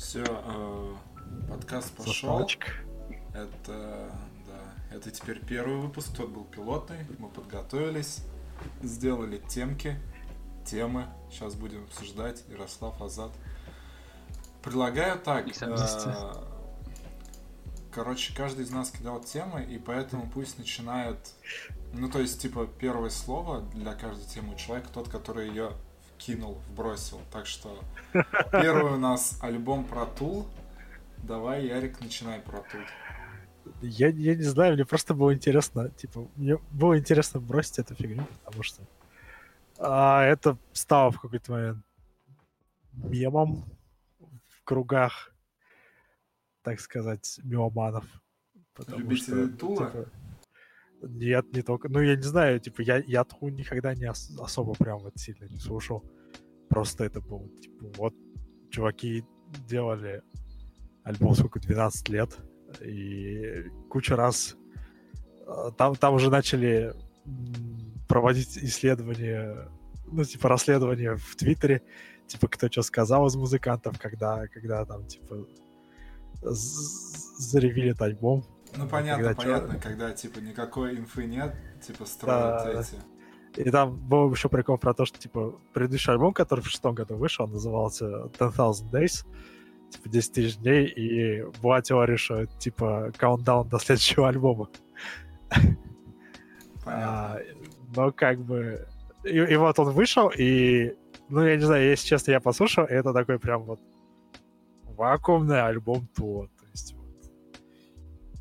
Все, э, подкаст пошел. Заставочка. Это, да, это теперь первый выпуск, тот был пилотный. Мы подготовились, сделали темки, темы. Сейчас будем обсуждать. Ярослав Азат. Предлагаю так. Э, короче, каждый из нас кидал темы, и поэтому пусть начинает. Ну, то есть, типа, первое слово для каждой темы у человека тот, который ее вкинул, вбросил. Так что первый у нас альбом про Тул. Давай, Ярик, начинай про Тул. Я, я не знаю, мне просто было интересно, типа, мне было интересно бросить эту фигню, потому что а, это стало в какой-то момент мемом в кругах, так сказать, меломанов. Любителей что, Тула? типа, нет, не только. Ну, я не знаю, типа, я, я Тул никогда не ос- особо прям вот сильно не слушал. Просто это было, типа, вот чуваки делали альбом сколько, 12 лет, и куча раз э, там, там уже начали проводить исследования, ну, типа, расследования в Твиттере, типа, кто что сказал из музыкантов, когда, когда там, типа, з- заревилит альбом. Ну, понятно, Когда понятно, когда, типа, никакой инфы нет, типа, строят Да. эти. И там был еще прикол про то, что, типа, предыдущий альбом, который в шестом году вышел, он назывался 10,000 Days, типа, 10 тысяч дней, и была теория, что, типа, каунтдаун до следующего альбома. Понятно. А, но как бы... И, и вот он вышел, и... Ну, я не знаю, если честно, я послушал, и это такой прям вот вакуумный альбом Тула.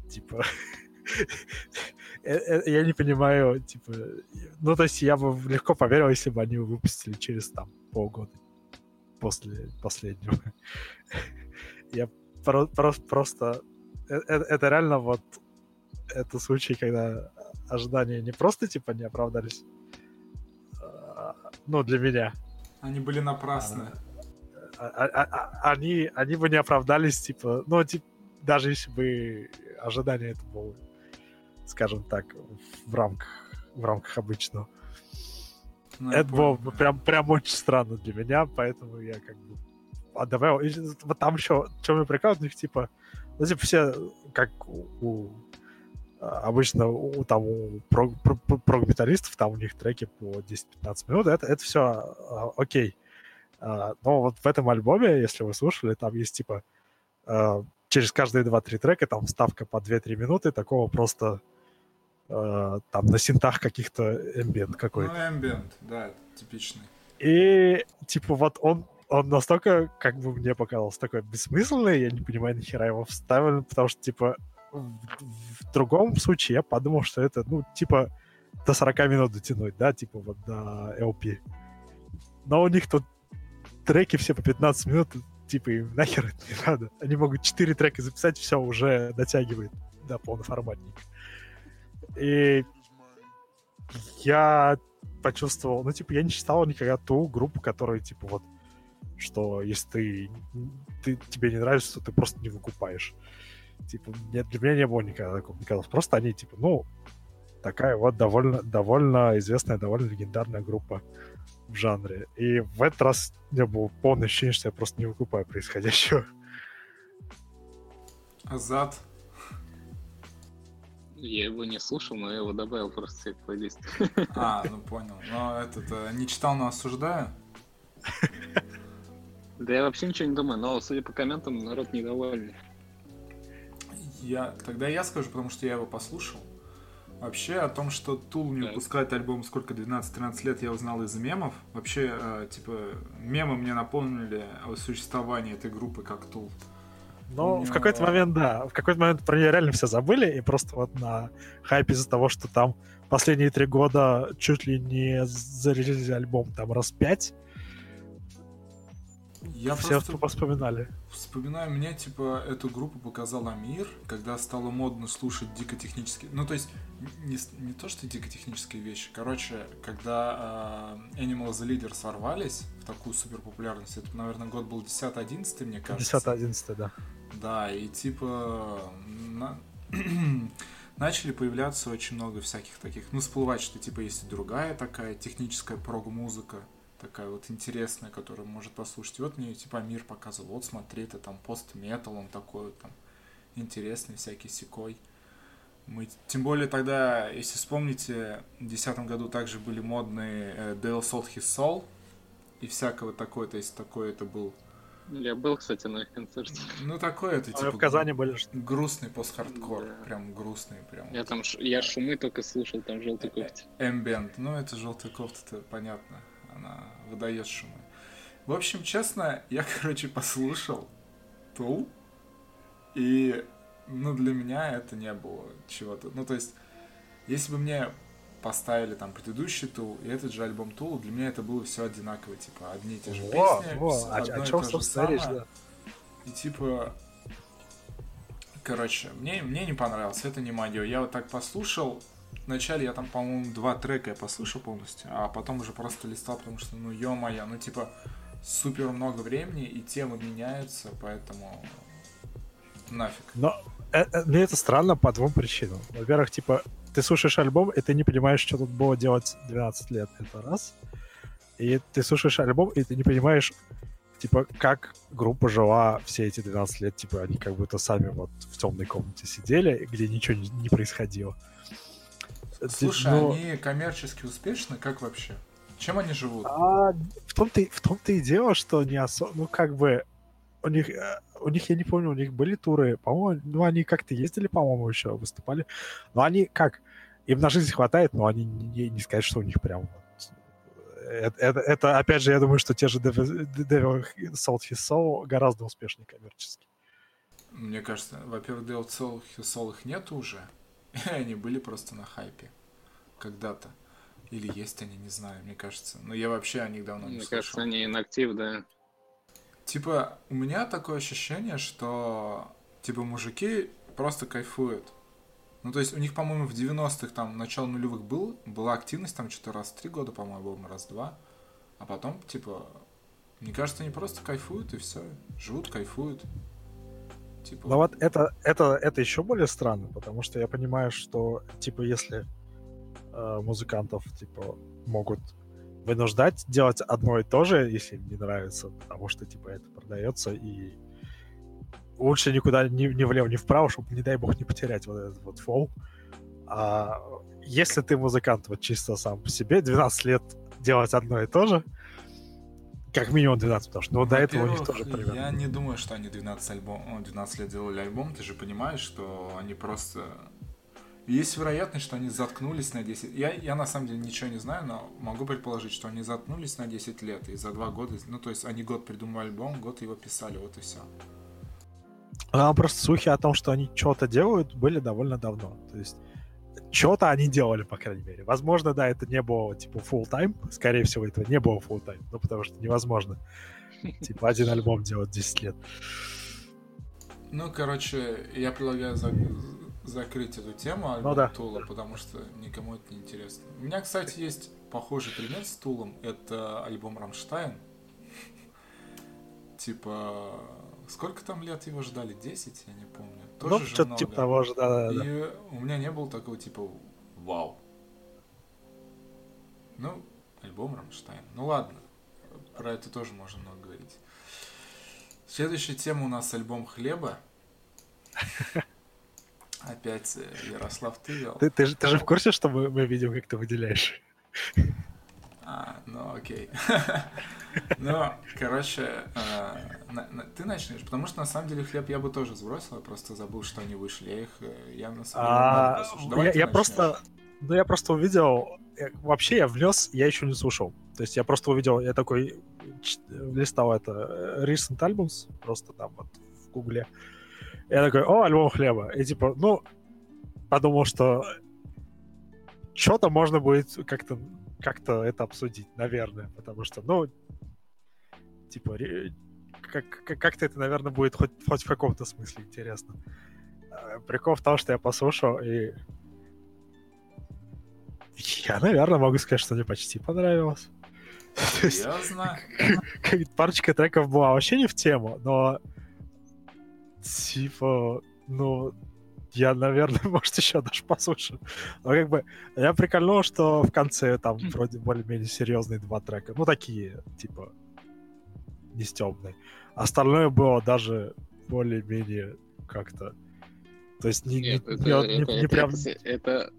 Типа... э, э, Я не понимаю, типа... Ну, то есть я бы легко поверил, если бы они его выпустили через там полгода после последнего. Я про- про- просто... э- Это реально вот... Это случай, когда ожидания не просто, типа, не оправдались. а, Ну, для меня. Они были напрасны. А- а- а- Они, они бы не оправдались, типа, ну, типа, даже если бы ожидание это было, скажем так, в рамках, в рамках обычного. Ну, это было бы прям, прям очень странно для меня, поэтому я как бы отдавал. И вот там еще, что меня прикалывает, у них типа, ну, типа все, как у, а, обычно у, там у прог- прог-металлистов, там у них треки по 10-15 минут, это, это все окей. А, но вот в этом альбоме, если вы слушали, там есть типа а, через каждые 2-3 трека там ставка по 2-3 минуты, такого просто а, там на синтах каких-то эмбиент какой-то. Ну, ambient, да, типичный. И, типа, вот он, он настолько, как бы мне показалось, такой бессмысленный, я не понимаю, нахера его вставили, потому что, типа, в, в другом случае я подумал, что это, ну, типа, до 40 минут дотянуть, да, типа, вот до LP. Но у них тут треки все по 15 минут, типа, им нахер это не надо. Они могут 4 трека записать, все уже дотягивает до полноформатника. И я почувствовал, ну, типа, я не читал никогда ту группу, которая, типа, вот, что если ты, ты тебе не нравится, то ты просто не выкупаешь. Типа, нет, для меня не было никогда такого, никогда. Просто они, типа, ну, такая вот довольно, довольно известная, довольно легендарная группа в жанре. И в этот раз у меня было полное ощущение, что я просто не выкупаю происходящего. Азат. Я его не слушал, но я его добавил просто в свой плейлист. А, ну понял. Но этот, э, не читал, но осуждаю. Да я вообще ничего не думаю, но судя по комментам, народ недовольный. Я, тогда я скажу, потому что я его послушал. Вообще о том, что Тул не выпускает альбом сколько, 12-13 лет, я узнал из мемов. Вообще, э, типа, мемы мне напомнили о существовании этой группы как Тул. Но У в какой-то момент, да, в какой-то момент про нее реально все забыли, и просто вот на хайпе из-за того, что там последние три года чуть ли не зарелизили альбом там раз пять, Я все вспоминали. вспоминаю, мне, типа, эту группу показала мир, когда стало модно слушать дико-технические... Ну, то есть, не, не то, что дико-технические вещи. Короче, когда э, Animal the Leader сорвались в такую супер популярность, это, наверное, год был 10-11, мне кажется. 10-11, да. Да, и типа на- начали появляться очень много всяких таких, ну, всплывать, что типа есть и другая такая техническая прог-музыка, такая вот интересная, которую может послушать. И вот мне типа мир показывал, вот смотри, это там пост-метал, он такой вот там интересный, всякий секой. Мы, тем более тогда, если вспомните, в 2010 году также были модные э, Dale Sold His Soul и всякого такое, то есть такое это был. Я был, кстати, на их концерте. Ну такой это А типа в Казани были грустный пост-хардкор, Да. прям грустный, прям. Я там, ш- я шумы только слушал, там желтый кофте. Эмбиент. Ну, это желтая кофта-то понятно. Она выдает шумы. В общем, честно, я, короче, послушал Тул, и, ну, для меня это не было чего-то. Ну, то есть, если бы мне поставили там предыдущий Тул и этот же альбом Тул, для меня это было все одинаково, типа, одни и те же Во, песни, во, всё о, одно о и чем, то же речь, самое. да. И типа, короче, мне, мне не понравилось, это не мое. Я вот так послушал, вначале я там, по-моему, два трека я послушал полностью, а потом уже просто листал, потому что, ну, ё-моё, ну, типа, супер много времени, и темы меняются, поэтому нафиг. Но э, э, мне это странно по двум причинам. Во-первых, типа, ты слушаешь альбом, и ты не понимаешь, что тут было делать 12 лет. Это раз. И ты слушаешь альбом, и ты не понимаешь, типа, как группа жила все эти 12 лет. Типа, они как будто сами вот в темной комнате сидели, где ничего не, не происходило. Слушай, ну, они коммерчески успешны, как вообще? Чем они живут? А, в том-то, и- в том-то и дело, что не особо, ну, как бы, у них, э, у них, я не помню, у них были туры, по-моему, ну, они как-то ездили, по-моему, еще выступали, но они как, им на жизнь хватает, но они не, не сказать, что у них прям это, это, это, опять же, я думаю, что те же Devil Devil His Soul гораздо успешнее коммерчески. Мне кажется, во-первых, DLC Soul их нет уже, и они были просто на хайпе когда-то. Или есть они, не знаю, мне кажется. Но я вообще о них давно не Мне слышал. кажется, они инактив, да. Типа, у меня такое ощущение, что, типа, мужики просто кайфуют. Ну, то есть, у них, по-моему, в 90-х, там, начало нулевых был, была активность, там, что-то раз в три года, по-моему, раз в два. А потом, типа, мне кажется, они просто кайфуют, и все. Живут, кайфуют. Типа, Но вот это, это, это еще более странно, потому что я понимаю, что, типа, если э, музыкантов, типа, могут вынуждать делать одно и то же, если им не нравится, потому что, типа, это продается, и лучше никуда ни, ни влево, ни вправо, чтобы, не дай бог, не потерять вот этот вот фол. А если ты музыкант вот чисто сам по себе, 12 лет делать одно и то же, как минимум 12, потому что ну, до этого у них тоже примерно. Я не думаю, что они 12, альбом, ну, 12 лет делали альбом. Ты же понимаешь, что они просто... Есть вероятность, что они заткнулись на 10... Я, я на самом деле ничего не знаю, но могу предположить, что они заткнулись на 10 лет. И за два года... Ну, то есть они год придумали альбом, год его писали, вот и все. А просто слухи о том, что они что-то делают, были довольно давно. То есть что-то они делали, по крайней мере. Возможно, да, это не было типа full time. Скорее всего, этого не было full time. Ну, потому что невозможно. Типа один альбом делать 10 лет. Ну, короче, я предлагаю за- закрыть эту тему альбом Ну да. Тула, потому что никому это не интересно. У меня, кстати, есть похожий пример с Тулом. Это альбом Рамштайн. Типа, сколько там лет его ждали? 10? Я не помню. Тоже ну, что-то типа того же, да-да-да. И у меня не было такого типа вау. Ну, альбом Рамштайн. Ну ладно, про это тоже можно много говорить. Следующая тема у нас альбом Хлеба. Опять э, Ярослав ты вел. Ты, ты, же, ты же в курсе, что мы, мы видим, как ты выделяешь? А, ну окей. Ну, короче, э, на- ты начнешь, потому что на самом деле хлеб я бы тоже сбросил, я просто забыл, что они вышли. Я их, э, я на самом деле много А, послушал. Давай я, просто, ну я просто увидел, я- вообще я внес, я еще не слушал. То есть я просто увидел, я такой листал это э, recent albums, просто там вот в гугле. Я такой, о, альбом хлеба. И типа, ну, подумал, что что-то можно будет как-то как-то это обсудить, наверное, потому что, ну, типа, как- как-то это, наверное, будет хоть, хоть в каком-то смысле интересно. А, Прикол в том, что я послушал, и я, наверное, могу сказать, что мне почти понравилось. Серьезно? парочка треков была вообще не в тему, но типа, ну, я, наверное, может, еще даже послушаю. Но как бы я прикольнул, что в конце там вроде более-менее серьезные два трека. Ну, такие, типа, не стебные. Остальное было даже более-менее как-то... То есть не, Нет, не, это, не, не- это- не это- прям... это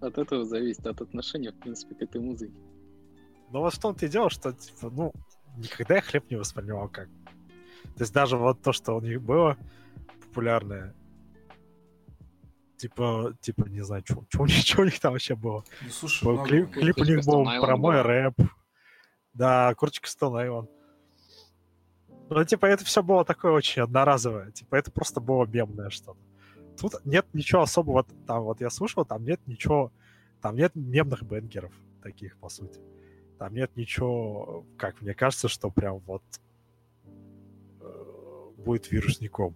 от этого зависит, от отношения, в принципе, к этой музыке. Но вот в том-то и дело, что, типа, ну, никогда я хлеб не воспринимал как... То есть даже вот то, что у них было популярное, типа, типа, не знаю, что у них, чё у них там вообще было. Ну, слушай, Был много- клип, клип у них был про мой рэп. Да, Stone Island. Ну, типа, это все было такое очень одноразовое. Типа, это просто было мемное что-то. Тут нет ничего особого. Там вот я слушал, там нет ничего... Там нет мемных бенгеров таких, по сути. Там нет ничего, как мне кажется, что прям вот э, будет вирусником.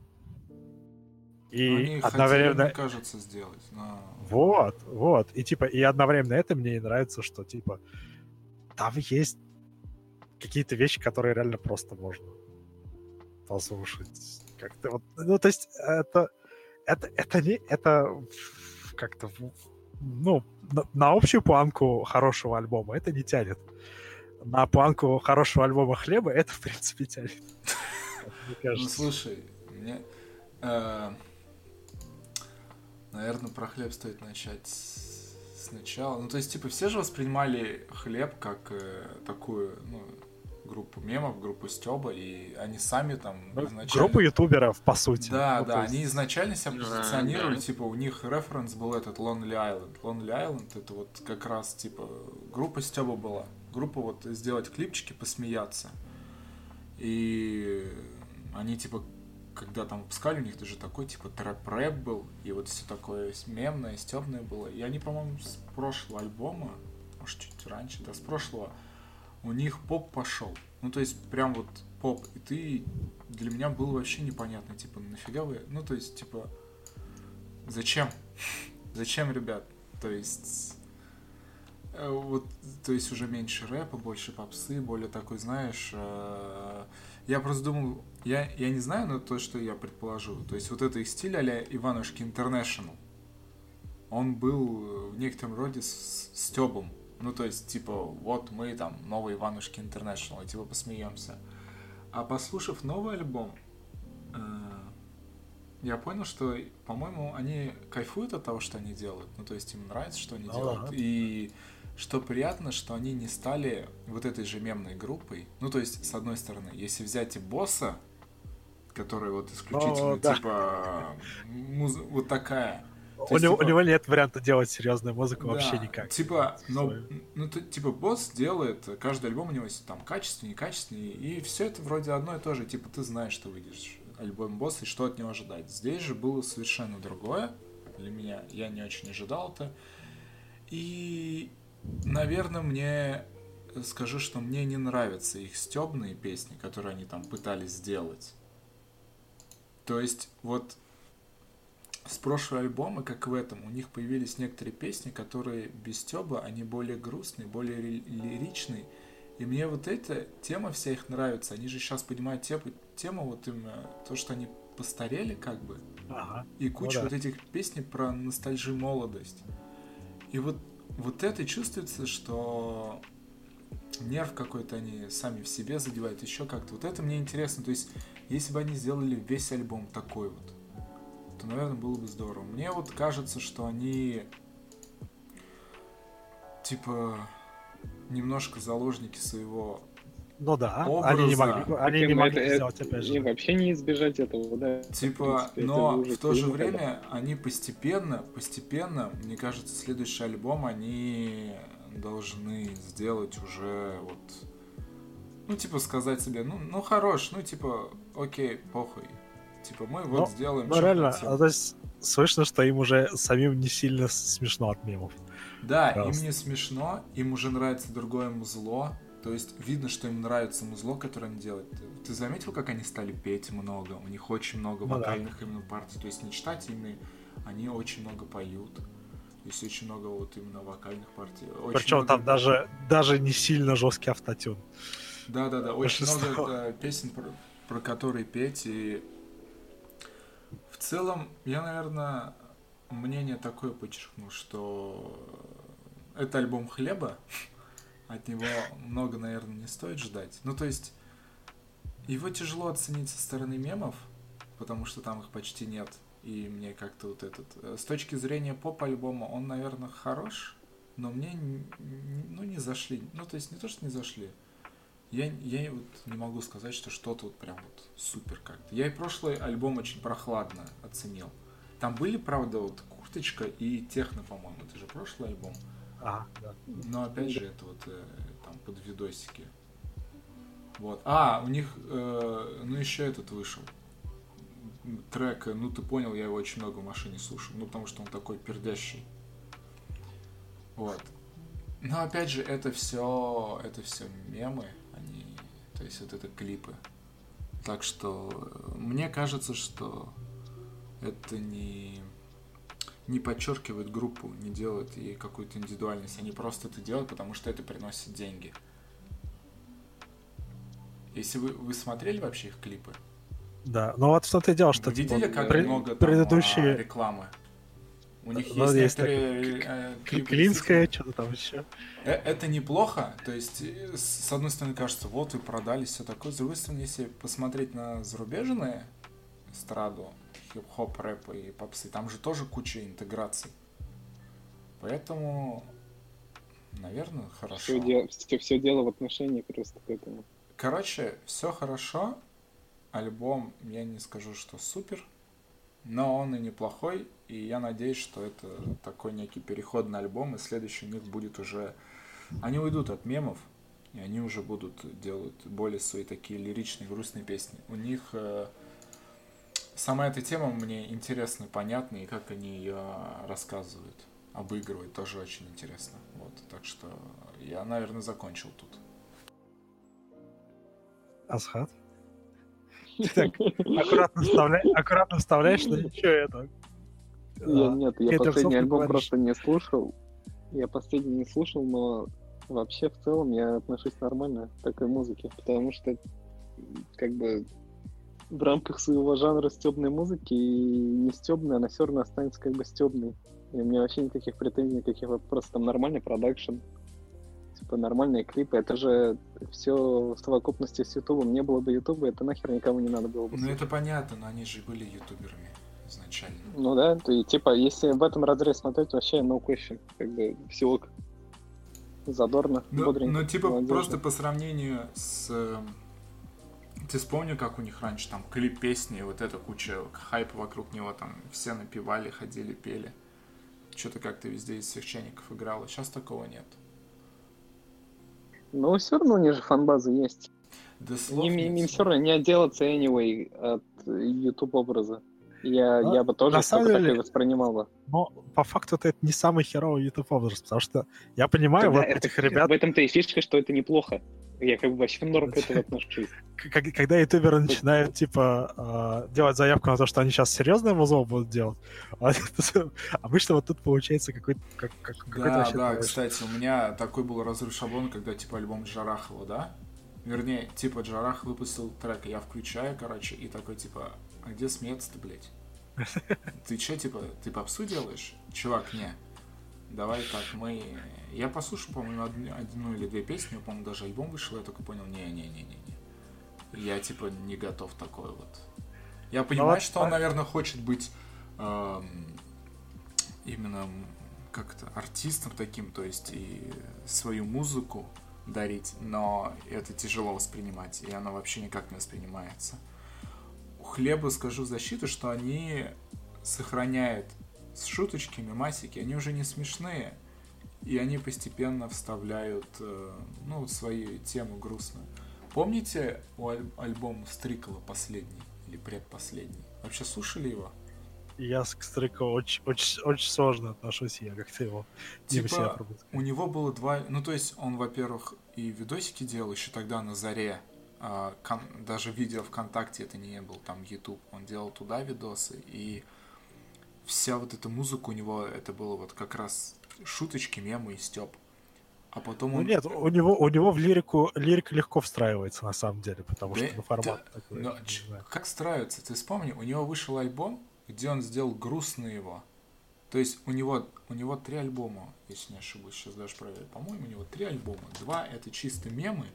И они хотели, одновременно... мне кажется, сделать. но- Вот, вот. И типа, и одновременно это мне и нравится, что типа там есть какие-то вещи, которые реально просто можно послушать. Как-то вот, ну, то есть это, это, это не, это как-то, ну, на, на общую планку хорошего альбома это не тянет. На планку хорошего альбома хлеба это, в принципе, тянет. Ну, слушай, мне... э, наверное, про хлеб стоит начать сначала. Ну, то есть, типа, все же воспринимали хлеб как э, такую, ну, группу мемов, группу Стеба, и они сами там Ну, изначально... Группа ютуберов, по сути. Да, Ну, да, есть- они изначально себя Да, позиционировали, да. типа, у них референс был этот Lonely Island. Lonely Island это вот как раз, типа, группа Стеба была. Группа вот сделать клипчики, посмеяться. И они, типа, когда там выпускали, у них даже такой, типа, трэп-рэп был, и вот все такое мемное, стебное было. И они, по-моему, с прошлого альбома, может, чуть раньше, да, с прошлого, у них поп пошел. Ну, то есть, прям вот поп. И ты для меня было вообще непонятно, типа, нафига вы... Ну, то есть, типа, зачем? зачем, ребят? То есть, э, вот, то есть уже меньше рэпа, больше попсы, более такой, знаешь, э, я просто думал, я, я не знаю, но то, что я предположу, то есть вот это их стиль а-ля Иванушки International, он был э, в некотором роде с стебом. Ну, то есть, типа, вот мы там новые Иванушки International, и типа посмеемся. А послушав новый альбом, э, я понял, что, по-моему, они кайфуют от того, что они делают. Ну, то есть им нравится, что они Ну делают. да. И что приятно, что они не стали вот этой же мемной группой. Ну, то есть, с одной стороны, если взять и босса, которая вот исключительно, О, да. типа, муз- вот такая. То У есть, него, типа, у него нет варианта делать серьезную музыку вообще да, никак. Типа, но, ну, т- типа, босс делает, каждый альбом у него есть там качественный, некачественный, и все это вроде одно и то же. Типа, ты знаешь, что выйдешь альбом босса и что от него ожидать. Здесь же было совершенно другое для меня. Я не очень ожидал это. И, наверное, мне скажу, что мне не нравятся их стебные песни, которые они там пытались сделать. То есть, вот с прошлого альбома, как в этом, у них появились некоторые песни, которые без стеба, они более грустные, более ри- лиричные. И мне вот эта тема вся их нравится. Они же сейчас поднимают тему, тему вот именно то, что они постарели как бы. Ага. И куча да. вот этих песней про ностальжи молодость. И вот, вот это чувствуется, что нерв какой-то они сами в себе задевают, еще как-то. Вот это мне интересно. То есть, если бы они сделали весь альбом такой вот, то, наверное, было бы здорово. Мне вот кажется, что они типа немножко заложники своего Ну да, Образа. они не могли, они не могли это- сделать опять Им же. вообще не избежать этого, да. Типа, принципе, но в то же время они постепенно, постепенно, мне кажется, следующий альбом они должны сделать уже вот, ну типа сказать себе, ну, ну хорош, ну типа, окей, похуй, типа мы вот Ну, сделаем. Ну реально, хотим». а, то есть слышно, что им уже самим не сильно смешно от мемов. Да, Раз. им не смешно, им уже нравится другое музло. То есть видно, что им нравится музло, которое они делают. Ты заметил, как они стали петь много? У них очень много Ну да. вокальных именно партий. То есть не читать ими, они очень много поют. То есть очень много вот именно вокальных партий. Очень Причем много- там даже, даже не сильно жесткий автотюн. Да, да, да, очень Большинство. много да, песен, про, про которые петь, и В целом, я, наверное, мнение такое подчеркну, что это альбом хлеба, от него много, наверное, не стоит ждать. Ну, то есть, его тяжело оценить со стороны мемов, потому что там их почти нет. И мне как-то вот этот... э, С точки зрения поп-альбома он, наверное, хорош, но мне, ну, не зашли. Ну, то есть, не то, что не зашли. Я, я вот не могу сказать, что что-то вот прям вот супер как-то. Я и прошлый альбом очень прохладно оценил. Там были, правда, вот курточка и техно, по-моему. Это же прошлый альбом. А, да. Но опять же, это вот э, там под видосики. Вот. А, у них, э, ну еще этот вышел. Трек, э, ну ты понял, я его очень много в машине слушал. Ну потому что он такой пердящий. Вот. Но опять же, это все, это все мемы, они, то есть вот это клипы. Так что э, мне кажется, что это не не подчеркивает группу, не делает ей какую-то индивидуальность. Они просто это делают, потому что это приносит деньги. Если вы, вы смотрели вообще их клипы? Да, ну вот что ты делал, что Вы видели, типа, как пред- много там, предыдущие- а, рекламы? У них Ну, есть, есть некоторые э, клипы, Клинская, что-то там еще. Э, Это неплохо, то есть, э, с одной стороны, кажется, вот вы продались, все такое. С другой стороны, если посмотреть на зарубежные эстраду, хип-хоп, рэп и попсы, там же тоже куча интеграций. Поэтому, наверное, хорошо. Все, дело, все, все дело в отношении просто к этому. Короче, все хорошо. Альбом, я не скажу, что супер, но он и неплохой, и я надеюсь, что это такой некий переходный альбом, и следующий у них будет уже... Они уйдут от мемов, и они уже будут делать более свои такие лиричные, грустные песни. У них э, сама эта тема мне интересна, понятна, и как они ее рассказывают, обыгрывают, тоже очень интересно. Вот, так что я, наверное, закончил тут. Асхат. Так, аккуратно вставляй, аккуратно вставляешь, что ничего это. Я, А, нет, я последний альбом говоришь. просто не слушал. Я последний не слушал, но вообще в целом я отношусь нормально к такой музыке, потому что как бы в рамках своего жанра стебной музыки и не стебной, она все равно останется как бы стебной. И у меня вообще никаких претензий, никаких вопросов. Там нормальный продакшн, типа нормальные клипы. Это же все в совокупности с Ютубом. Не было бы Ютуба, это нахер никому не надо было бы. Ну это понятно, но они же были ютуберами изначально. Ну да, то и типа, если в этом разрезе смотреть, вообще no question. Как бы все ок. Задорно, Ну, бодренько. ну, типа, молодежно. просто по сравнению с... Ты вспомни, как у них раньше там клип песни, вот эта куча хайпа вокруг него, там все напевали, ходили, пели. Что-то как-то везде из всех чайников играло. Сейчас такого нет. Но все равно у них же фанбаза есть. Да слов Им, им, все равно не отделаться anyway от YouTube образа. Я, Ну, я бы тоже на самом только так деле- и воспринимал бы. Но по факту это не самый херовый YouTube образ, потому что я понимаю Тогда вот это- этих ребят, В этом-то и фишка, что это неплохо. Я как бы вообще норм к этому отношусь. когда ютуберы начинают, типа, а, делать заявку на то, что они сейчас серьезное музло будут делать, а обычно вот тут получается какой-то как, как- какой-то Да, да, кстати, у меня такой был разрыв шаблона, когда, типа, альбом Джарахова, да? Вернее, типа, Джарах выпустил трек, я включаю, короче, и такой, типа, а где смеяться-то, блядь? Ты чё, типа, ты попсу делаешь? Чувак, не. Давай так, мы... Я послушал, по-моему, одну, одну или две песни, по-моему, даже альбом вышел, я только понял, не-не-не-не-не. Я, типа, не готов такой вот. Я понимаю, вот, что он, наверное, хочет быть эм, именно как-то артистом таким, то есть и свою музыку дарить, но это тяжело воспринимать, и оно вообще никак не воспринимается. Хлеба скажу в защиту, что они сохраняют с шуточки, мемасики, они уже не смешные, и они постепенно вставляют э, ну, свою тему грустную. Помните у аль- альбом Стрикла последний или предпоследний? Вообще слушали его? Я к Стрику очень, очень, очень сложно отношусь, я как-то его не Типа, пропускаю. У него было два... Ну, то есть, он, во-первых, и видосики делал еще тогда на заре. А, Даже видео ВКонтакте это не был, там YouTube. Он делал туда видосы, и вся вот эта музыка у него, это было вот как раз шуточки, мемы и степ. а потом Ну он... нет, у него, у него в лирику лирика легко встраивается на самом деле, потому Да, что ну, формат да, такой. но ч- как встраивается? Ты вспомни, у него вышел альбом, где он сделал грустный его. То есть у него, у него три альбома, если не ошибусь, сейчас даже проверю. По-моему, у него три альбома. Два это чисто мемы,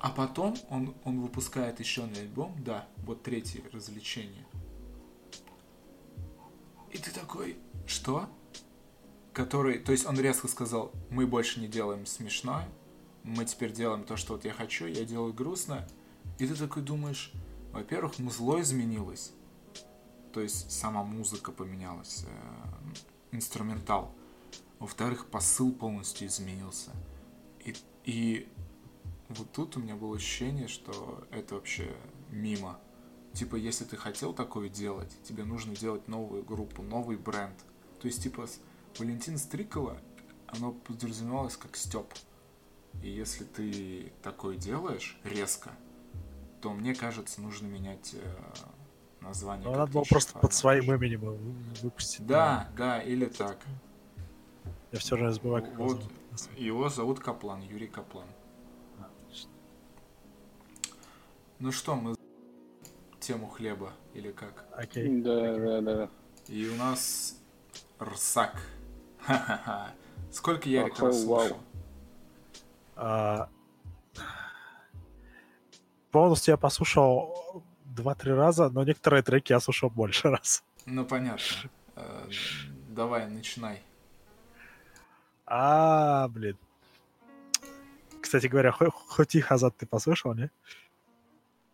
а потом он, он выпускает еще один альбом, да, вот третий развлечение. И ты такой, что? Который, то есть он резко сказал, мы больше не делаем смешное, мы теперь делаем то, что вот я хочу, я делаю грустно. И ты такой думаешь, во-первых, музло изменилось, то есть сама музыка поменялась, э, инструментал. Во-вторых, посыл полностью изменился. И, и вот тут у меня было ощущение, что это вообще мимо. Типа, если ты хотел такое делать, тебе нужно делать новую группу, новый бренд. То есть, типа, Валентин Стрикола, оно подразумевалось как Степ. И если ты такое делаешь резко, то мне кажется, нужно менять э, название. Ну, надо было просто под своим именем выпустить. Да, да, или так. Я все же забываю, как его Вот. зовут. Его зовут Каплан, Юрий Каплан. Ну что, мы тему хлеба или как? Окей. Да, да, да. И у нас Рсак. Ха-ха-ха. Сколько Ярик Охо, раз слушал? А, Полностью я послушал два-три раза, но некоторые треки я слушал больше раз. Ну понятно. Э, Давай, начинай. А, блин. Кстати говоря, хо- хоть и Хазат ты послушал, не?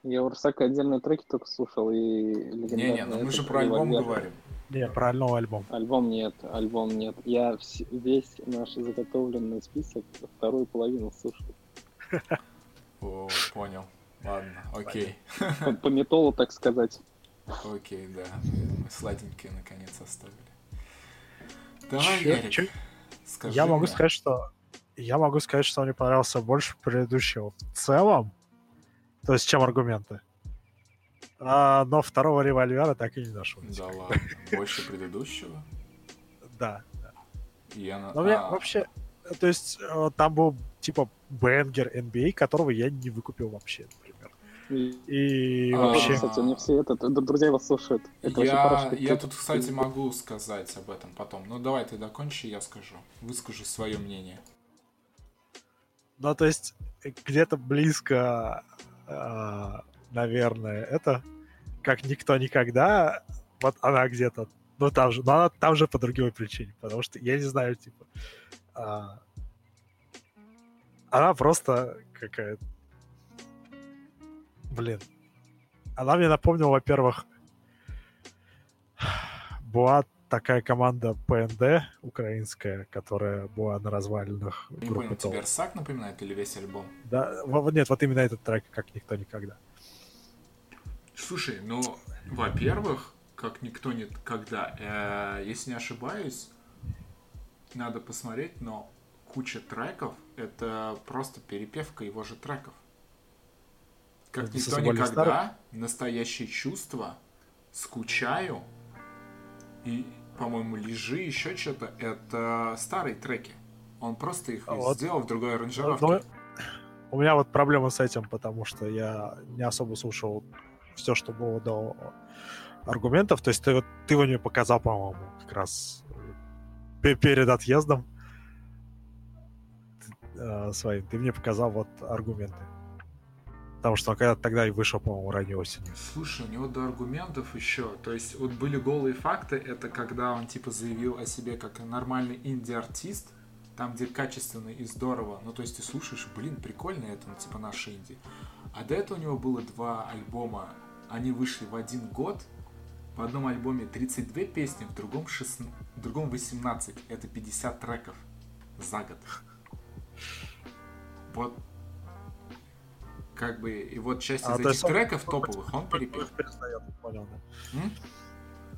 Я у Русака отдельные треки только слушал и легендарный Не-не, ну мы же про альбом «Револьвер». говорим. Не, про новый альбом. Альбом нет, альбом нет. Я вс- весь наш заготовленный список вторую половину слушал. О, понял. Ладно, окей. По, металлу, так сказать. Окей, да. Мы сладенькие наконец оставили. Давай, Чё- Ярик, чё- скажи Я могу мне. сказать, что я могу сказать, что мне понравился больше предыдущего в целом, то есть чем аргументы. А, но второго револьвера так и не нашел. Да ладно, больше предыдущего. Да. И Но мне а, вообще, то есть э, там был типа бенгер NBA, которого я не выкупил вообще, например. И, А, вообще, кстати, не все это, друзья вас слушают. Это Я, я тут, кстати, могу сказать об этом потом. Ну давай ты докончи, я скажу. Выскажу свое мнение. ну то есть э, где-то близко, наверное, это как никто никогда. Вот она где-то, ну там же, но она там же по другой причине, потому что я не знаю, типа, а, она просто какая-то, блин, она мне напомнила, во-первых, была такая команда ПНД украинская, которая была на развалинах Не понял, тебе. Рсак напоминает или весь альбом? Да, нет, вот именно этот трек, как никто никогда. Слушай, ну, во-первых, как никто никогда, э, если не ошибаюсь, надо посмотреть, но куча треков — это просто перепевка его же треков. Как Это никто никогда, настоящее чувство, скучаю и, по-моему, лежи, еще что-то, это старые треки. Он просто их А вот- сделал в другой аранжировке. Ну, у меня вот проблема с этим, потому что я не особо слушал все, что было до аргументов. То есть ты, вот- ты его мне показал, по-моему, как раз пе- перед отъездом э, своим. Ты мне показал вот аргументы. Потому что он когда тогда и вышел, по-моему, ранней осенью. Слушай, у него до аргументов еще. То есть, вот были голые факты, это когда он типа заявил о себе как нормальный инди-артист, там, где качественно и здорово. Ну, то есть, ты слушаешь, блин, прикольно это, ну, типа, наш инди. А до этого у него было два альбома. Они вышли в один год. В одном альбоме 32 песни, в другом, 16, в другом 18. Это 50 треков за год. Вот как бы, и вот часть А, из то этих есть он- треков топовых он перепел. Понял, да. М?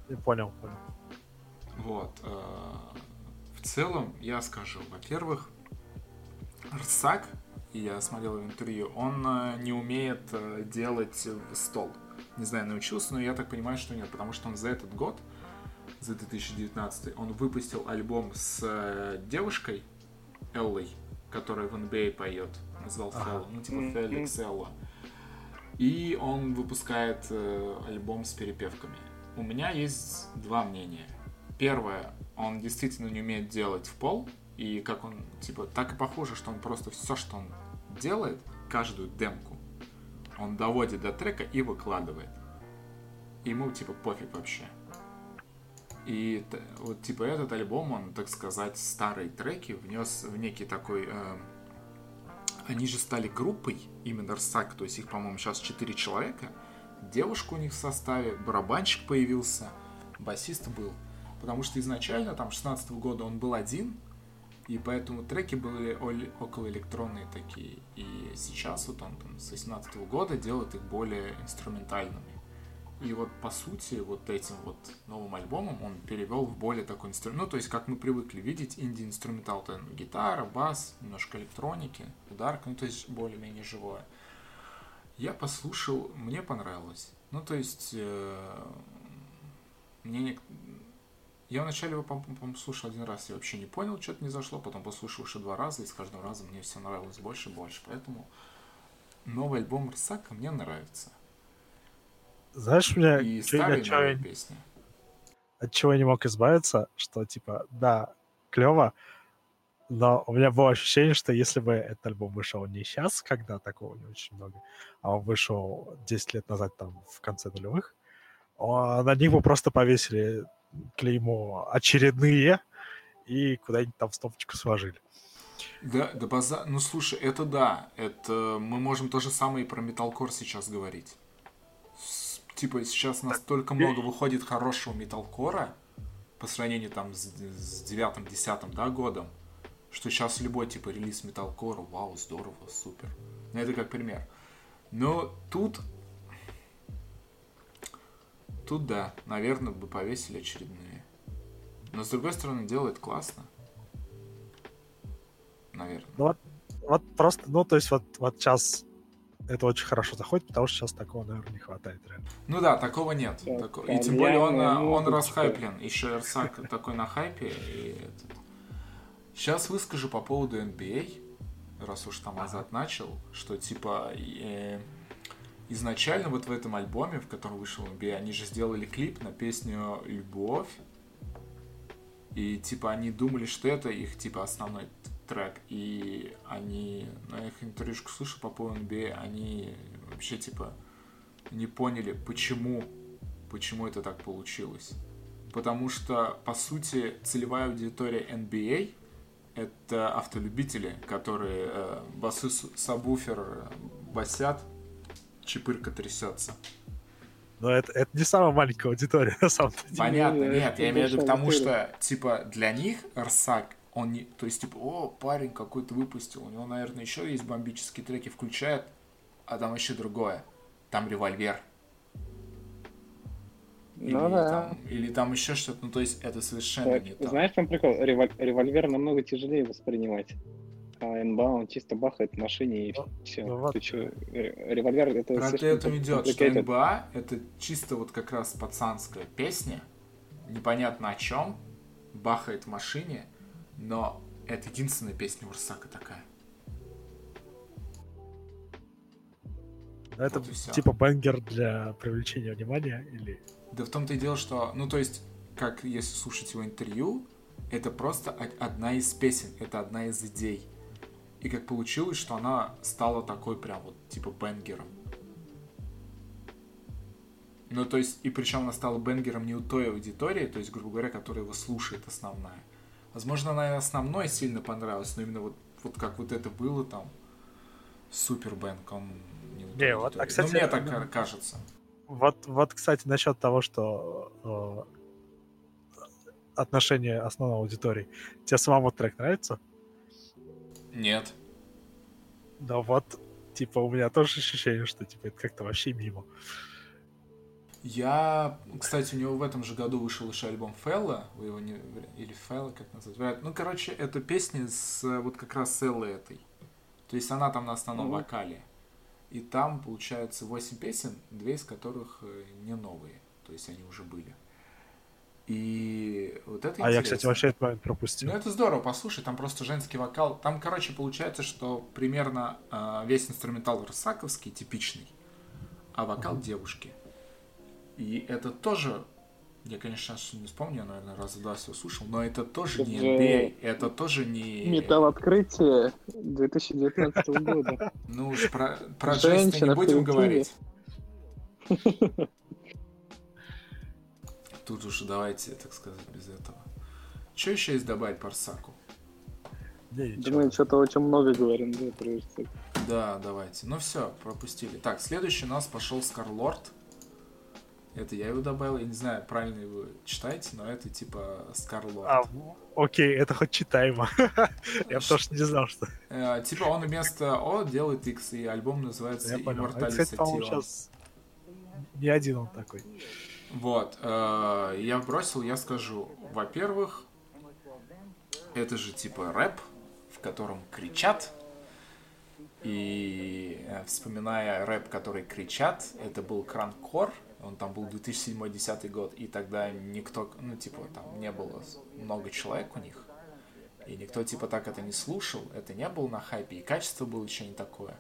Я понял, понял. Вот. э, В целом, я скажу, во-первых, Рсак, я смотрел интервью, он э, не умеет э, делать стол. Не знаю, научился, но я так понимаю, что нет, потому что он за этот год, за 2019, он выпустил альбом с девушкой, Эллой, которая в NBA поет. Назвал Ага. Фелло, ну типа. Феликс Элла. И он выпускает э, альбом с перепевками. У меня есть два мнения. Первое, он действительно не умеет делать в пол, и как он, типа, так и похоже, что он просто все, что он делает, каждую демку, он доводит до трека и выкладывает. Ему, типа, пофиг вообще. И вот, типа, этот альбом, он, так сказать, старые треки внес в некий такой... э, они же стали группой, именно Рсак, то есть их, по-моему, сейчас 4 человека. Девушка у них в составе, барабанщик появился, басист был. Потому что изначально, там, 16 года он был один, и поэтому треки были около электронные такие. И сейчас вот он там с 18 года делает их более инструментальными. И вот по сути вот этим вот новым альбомом он перевел в более такой инструмент. Ну, то есть, как мы привыкли видеть, инди-инструментал, то гитара, бас, немножко электроники, ударка, ну, то есть более-менее живое. Я послушал, мне понравилось. Ну, то есть, э, мне не... Я вначале его, по- по-моему, слушал один раз, я вообще не понял, что-то не зашло, потом послушал еще два раза, и с каждым разом мне все нравилось больше и больше. Поэтому новый альбом Рсака мне нравится. Знаешь, меня И старые от чего я- новые песни. от чего я не мог избавиться, что типа, да, клево, но у меня было ощущение, что если бы этот альбом вышел не сейчас, когда такого не очень много, а он вышел 10 лет назад, там, в конце нулевых, на них бы просто повесили клеймо «очередные» и куда-нибудь там в стопочку сложили. Да, да база... Ну слушай, это да. Это мы можем то же самое и про металкор сейчас говорить. Типа сейчас настолько много выходит хорошего металкора по сравнению там с, с девятым-десятым, да, годом, что сейчас любой типа релиз металкора, вау, здорово, супер. Ну это как пример. Но тут... Тут да, наверное, бы повесили очередные. Но с другой стороны, делает классно. Наверное. Ну вот, вот просто, ну, то есть вот, вот сейчас это очень хорошо заходит, потому что сейчас такого, наверное, не хватает реально. Ну да, такого нет. Да, Тако- И тем более он, а, он расхайплен. Еще Эрсак такой на хайпе. И этот. Сейчас выскажу по поводу NBA, раз уж там Азат начал, что типа э, изначально вот в этом альбоме, в котором вышел NBA, они же сделали клип на песню «Любовь». И типа они думали, что это их типа основной трек. И они, на их интервьюшку слышу по поводу NBA, они вообще типа не поняли, почему, почему это так получилось. Потому что, по сути, целевая аудитория NBA это автолюбители, которые э, басы сабвуфер э, басят, чепырка трясется. Но это, это не самая маленькая аудитория, на самом деле. Понятно, да, нет, я имею в виду к тому, что, типа, для них Рсак, он не... То есть, типа, о, парень какой-то выпустил, у него, наверное, еще есть бомбические треки, включает, а там еще другое. Там револьвер. Или, Ну да. там, или там еще что-то. Ну, то есть, это совершенно Так, не то. знаешь, там прикол? Револь- Револьвер намного тяжелее воспринимать. А НБА он чисто бахает в машине и Ну, все. ну вот. Ты чё, ре- револьвер это Про это идет, что. НБА это чисто вот как раз пацанская песня, непонятно о чем, бахает в машине, но это единственная песня у Рсака такая. Это Вот типа бенгер для привлечения внимания или... Да в том-то и дело, что, ну то есть, как если слушать его интервью, это просто одна из песен, это одна из идей. И как получилось, что она стала такой прям вот типа бенгером. Ну, то есть, и причем она стала бенгером не у той аудитории, то есть, грубо говоря, которая его слушает основная. Возможно, она основной сильно понравилась, но именно вот, вот как вот это было там, супер бэнк, он не Не, вот, а, кстати, ну, мне так ну, ка- кажется. Вот, вот, кстати, насчет того, что э, отношение основной аудитории. Тебе самому трек нравится? Нет. Да вот, типа, у меня тоже ощущение, что типа это как-то вообще мимо. Я, кстати, у него в этом же году вышел еще альбом Фелла, вы его не... или Фелла, как назвать? Ну, короче, это песни с вот как раз с Эллой этой. То есть она там на основном Мгм. вокале. И там, получается, 8 песен, две из которых э, не новые. То есть они уже были. И вот это А я, интересно. кстати, вообще момент пропустил. Ну, это здорово, послушай, там просто женский вокал. Там, короче, получается, что примерно э, весь инструментал рысаковский, типичный, а вокал девушки. И это тоже, я, конечно, сейчас не вспомню, я, наверное, раза два все слушал, но это тоже не Это NBA, это тоже не... Металл открытия 2019 года. Ну уж про, про не Женщина в будем говорить. Тут уж давайте, так сказать, без этого. Что еще есть добавить по Арсаку? Не, Да ничего. мы что-то очень много говорим, да, про. Да, давайте. Ну все, пропустили. Так, следующий у нас пошел Скарлорд. Это я его добавил. Я не знаю, правильно его читаете, но это типа Скарлорд. А, окей, это хоть читаемо. Я потому что не знал, что... Э, типа он вместо О делает X, и альбом называется. А, Immortalis сейчас не один он такой. Вот, э, я бросил, я скажу, во-первых, это же типа рэп, в котором кричат, и э, вспоминая рэп, который кричат, это был Кранкор, он там был 2007-2010 год, и тогда никто, ну типа там не было много человек у них, и никто типа так это не слушал, это не было на хайпе, и качество было еще не такое.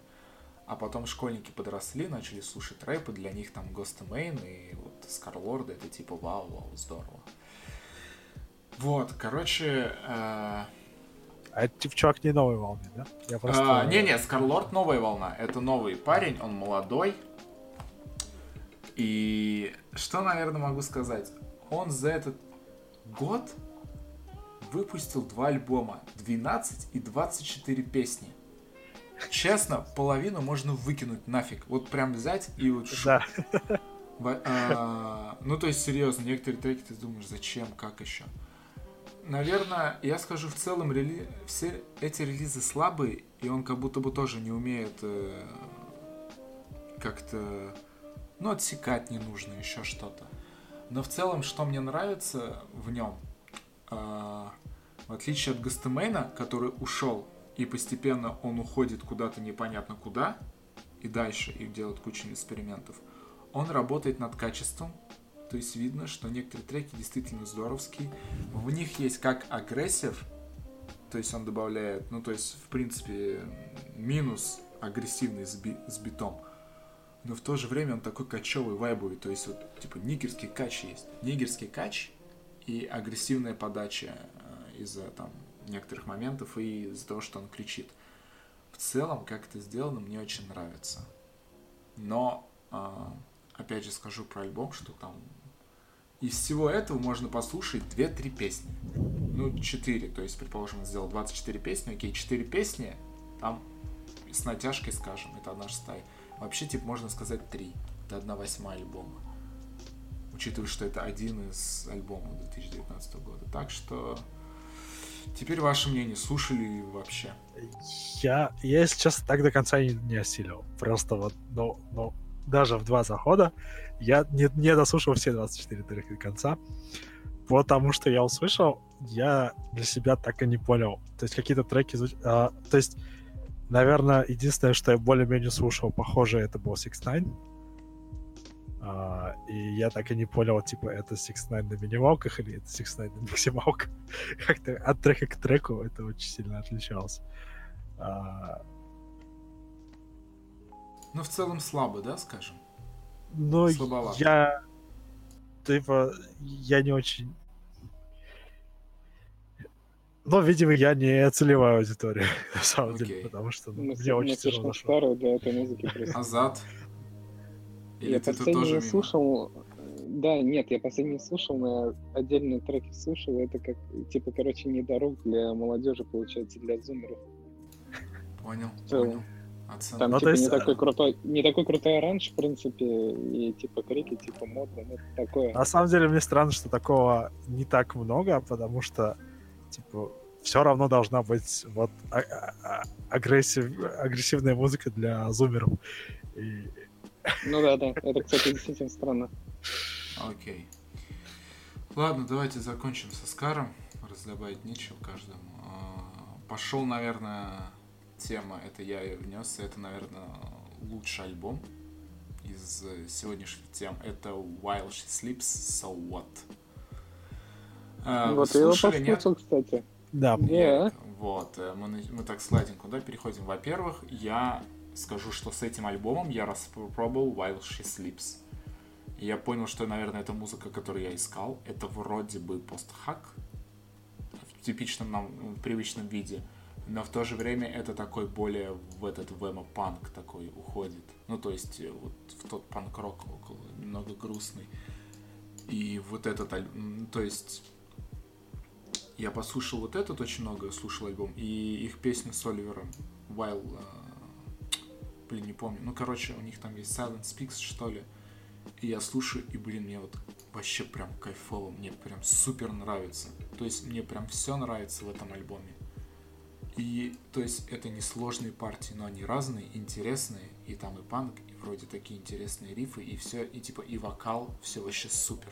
А потом школьники подросли, начали слушать рэп, и для них там Ghost Main и вот Скарлорда это типа вау-вау, здорово. Вот, короче, э, А это типа чувак не новой волны, да? Я просто... а, Не-не, Скарлорд новая волна. Это новый парень, он молодой. И что, наверное, могу сказать? Он за этот год выпустил два альбома. 12 и 24 песни. Честно, половину можно выкинуть нафиг. Вот прям взять и вот... Да. Во- а, ну, то есть, серьезно, некоторые треки ты думаешь, зачем, как еще? Наверное, я скажу, в целом, рели... все эти релизы слабые, и он как будто бы тоже не умеет э, как-то, ну, отсекать не нужно, еще что-то. Но в целом, что мне нравится в нем, а, в отличие от Гастемейна, который ушел, и постепенно он уходит куда-то непонятно куда, и дальше, и делает кучу экспериментов, он работает над качеством, то есть видно, что некоторые треки действительно здоровские. В них есть как агрессив, то есть он добавляет, ну то есть в принципе минус агрессивный с, би- с битом, но в то же время он такой качевый, вайбовый, то есть вот типа нигерский кач есть. Нигерский кач и агрессивная подача э, из-за там некоторых моментов и из-за того, что он кричит. В целом, как это сделано, мне очень нравится. Но, а, опять же скажу про альбом, что там из всего этого можно послушать 2-3 песни. Ну, 4, то есть, предположим, он сделал 24 песни, окей, 4 песни, там с натяжкой, скажем, это одна шестая. Вообще, типа, можно сказать 3. Это одна восьмая альбома. Учитывая, что это один из альбомов 2019 года. Так что теперь ваше мнение, слушали ли вообще? Я, я, честно, так до конца не, не осилил. Просто вот, ну, ну, даже в два захода я не, не дослушал все 24 трека до конца, потому что я услышал, я для себя так и не понял. То есть какие-то треки... звуч- а, то есть, наверное, единственное, что я более-менее слушал, похоже, это был Six Nine. А, и я так и не понял, типа, это Six Nine на минималках или это Six Nine на максималках. Как-то от трека к треку это очень сильно отличалось. А, Ну, в целом слабо, да, скажем? ну, Слабовато. я... Типа, я не очень... Ну, видимо, я не целевая аудитория, на самом деле, Окей. потому что ну, Мы, мне очень тяжело старые для этой музыки просто. Азат? Или Я ты тут последний тоже не мимо? слушал. Да, нет, я последний не слушал, но я отдельные треки слушал. Это как, типа, короче, недорог для молодежи, получается, для зумеров. Понял, понял. Оценка. Там, Ну, типа, есть, не э, такой крутой, не такой крутой оранж, в принципе, и, типа, крики, типа, модно, ну, такое. На самом деле, мне странно, что такого не так много, потому что, типа, все равно должна быть вот а- а- а- агрессив, агрессивная музыка для зумеров. И Ну да, да, это, кстати, действительно странно. Окей. Ладно, давайте закончим со Скаром. Раздобавить нечего каждому. А, Пошел, наверное, тема, это я ее внес, это, наверное, лучший альбом из э, сегодняшних тем. Это While She Sleeps, So What. А, Вот я его слушали, нет? послушал, кстати. Да. Не. Вот, э, мы, мы так сладенько, да, переходим. Во-первых, я скажу, что с этим альбомом я распробовал While She Sleeps. И я понял, что, наверное, это музыка, которую я искал. Это вроде бы постхак в типичном нам привычном виде. Но в то же время это такой более в этот вэмо-панк такой уходит. Ну, то есть э, вот в тот панк-рок около, немного грустный. И вот этот, аль- м, то есть я послушал вот этот очень много, слушал альбом, и их песню с Оливером While, э, блин, не помню, ну, короче, у них там есть Silent Speaks, что ли, и я слушаю, и, блин, мне вот вообще прям кайфово, мне прям супер нравится, то есть мне прям все нравится в этом альбоме, и, то есть, это не сложные партии, но они разные, интересные, и там и панк, и вроде такие интересные рифы, и все, и типа, и вокал, все вообще супер.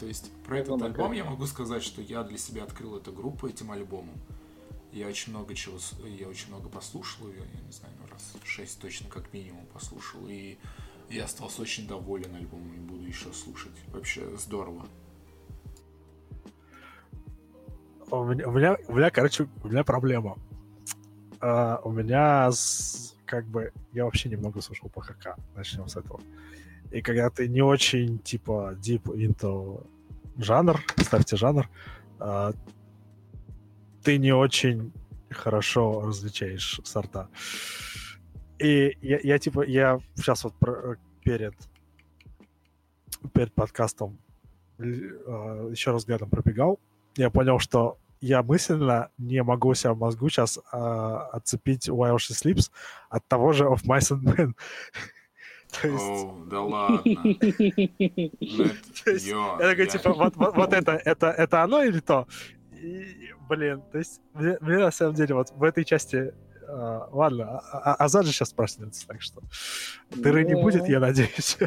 То есть, про этот Ладно, альбом как- я могу сказать, что я для себя открыл эту группу этим альбомом. Я очень много чего, я очень много послушал ее, я не знаю, ну раз шесть точно как минимум послушал, и я остался очень доволен альбомом и буду еще слушать. Вообще здорово. У меня, у меня, у меня, короче, у меня проблема. А, у меня с- как бы я вообще немного слушал ПХК. Начнем с этого. И когда ты не очень типа deep into жанр, ставьте жанр, а, ты не очень хорошо различаешь сорта. И я, я типа, я сейчас вот перед перед подкастом еще раз взглядом пробегал, я понял, что я мысленно не могу себя в мозгу сейчас отцепить While She Sleeps от того же Of Mice and Men. То есть, О, да ладно. Ну, я такой, типа, вот, это, это, это оно или то? И, блин, то есть, мне, мне на самом деле вот в этой части а, ладно, а- а- Азад же сейчас проснется, так что дыры не будет, я надеюсь.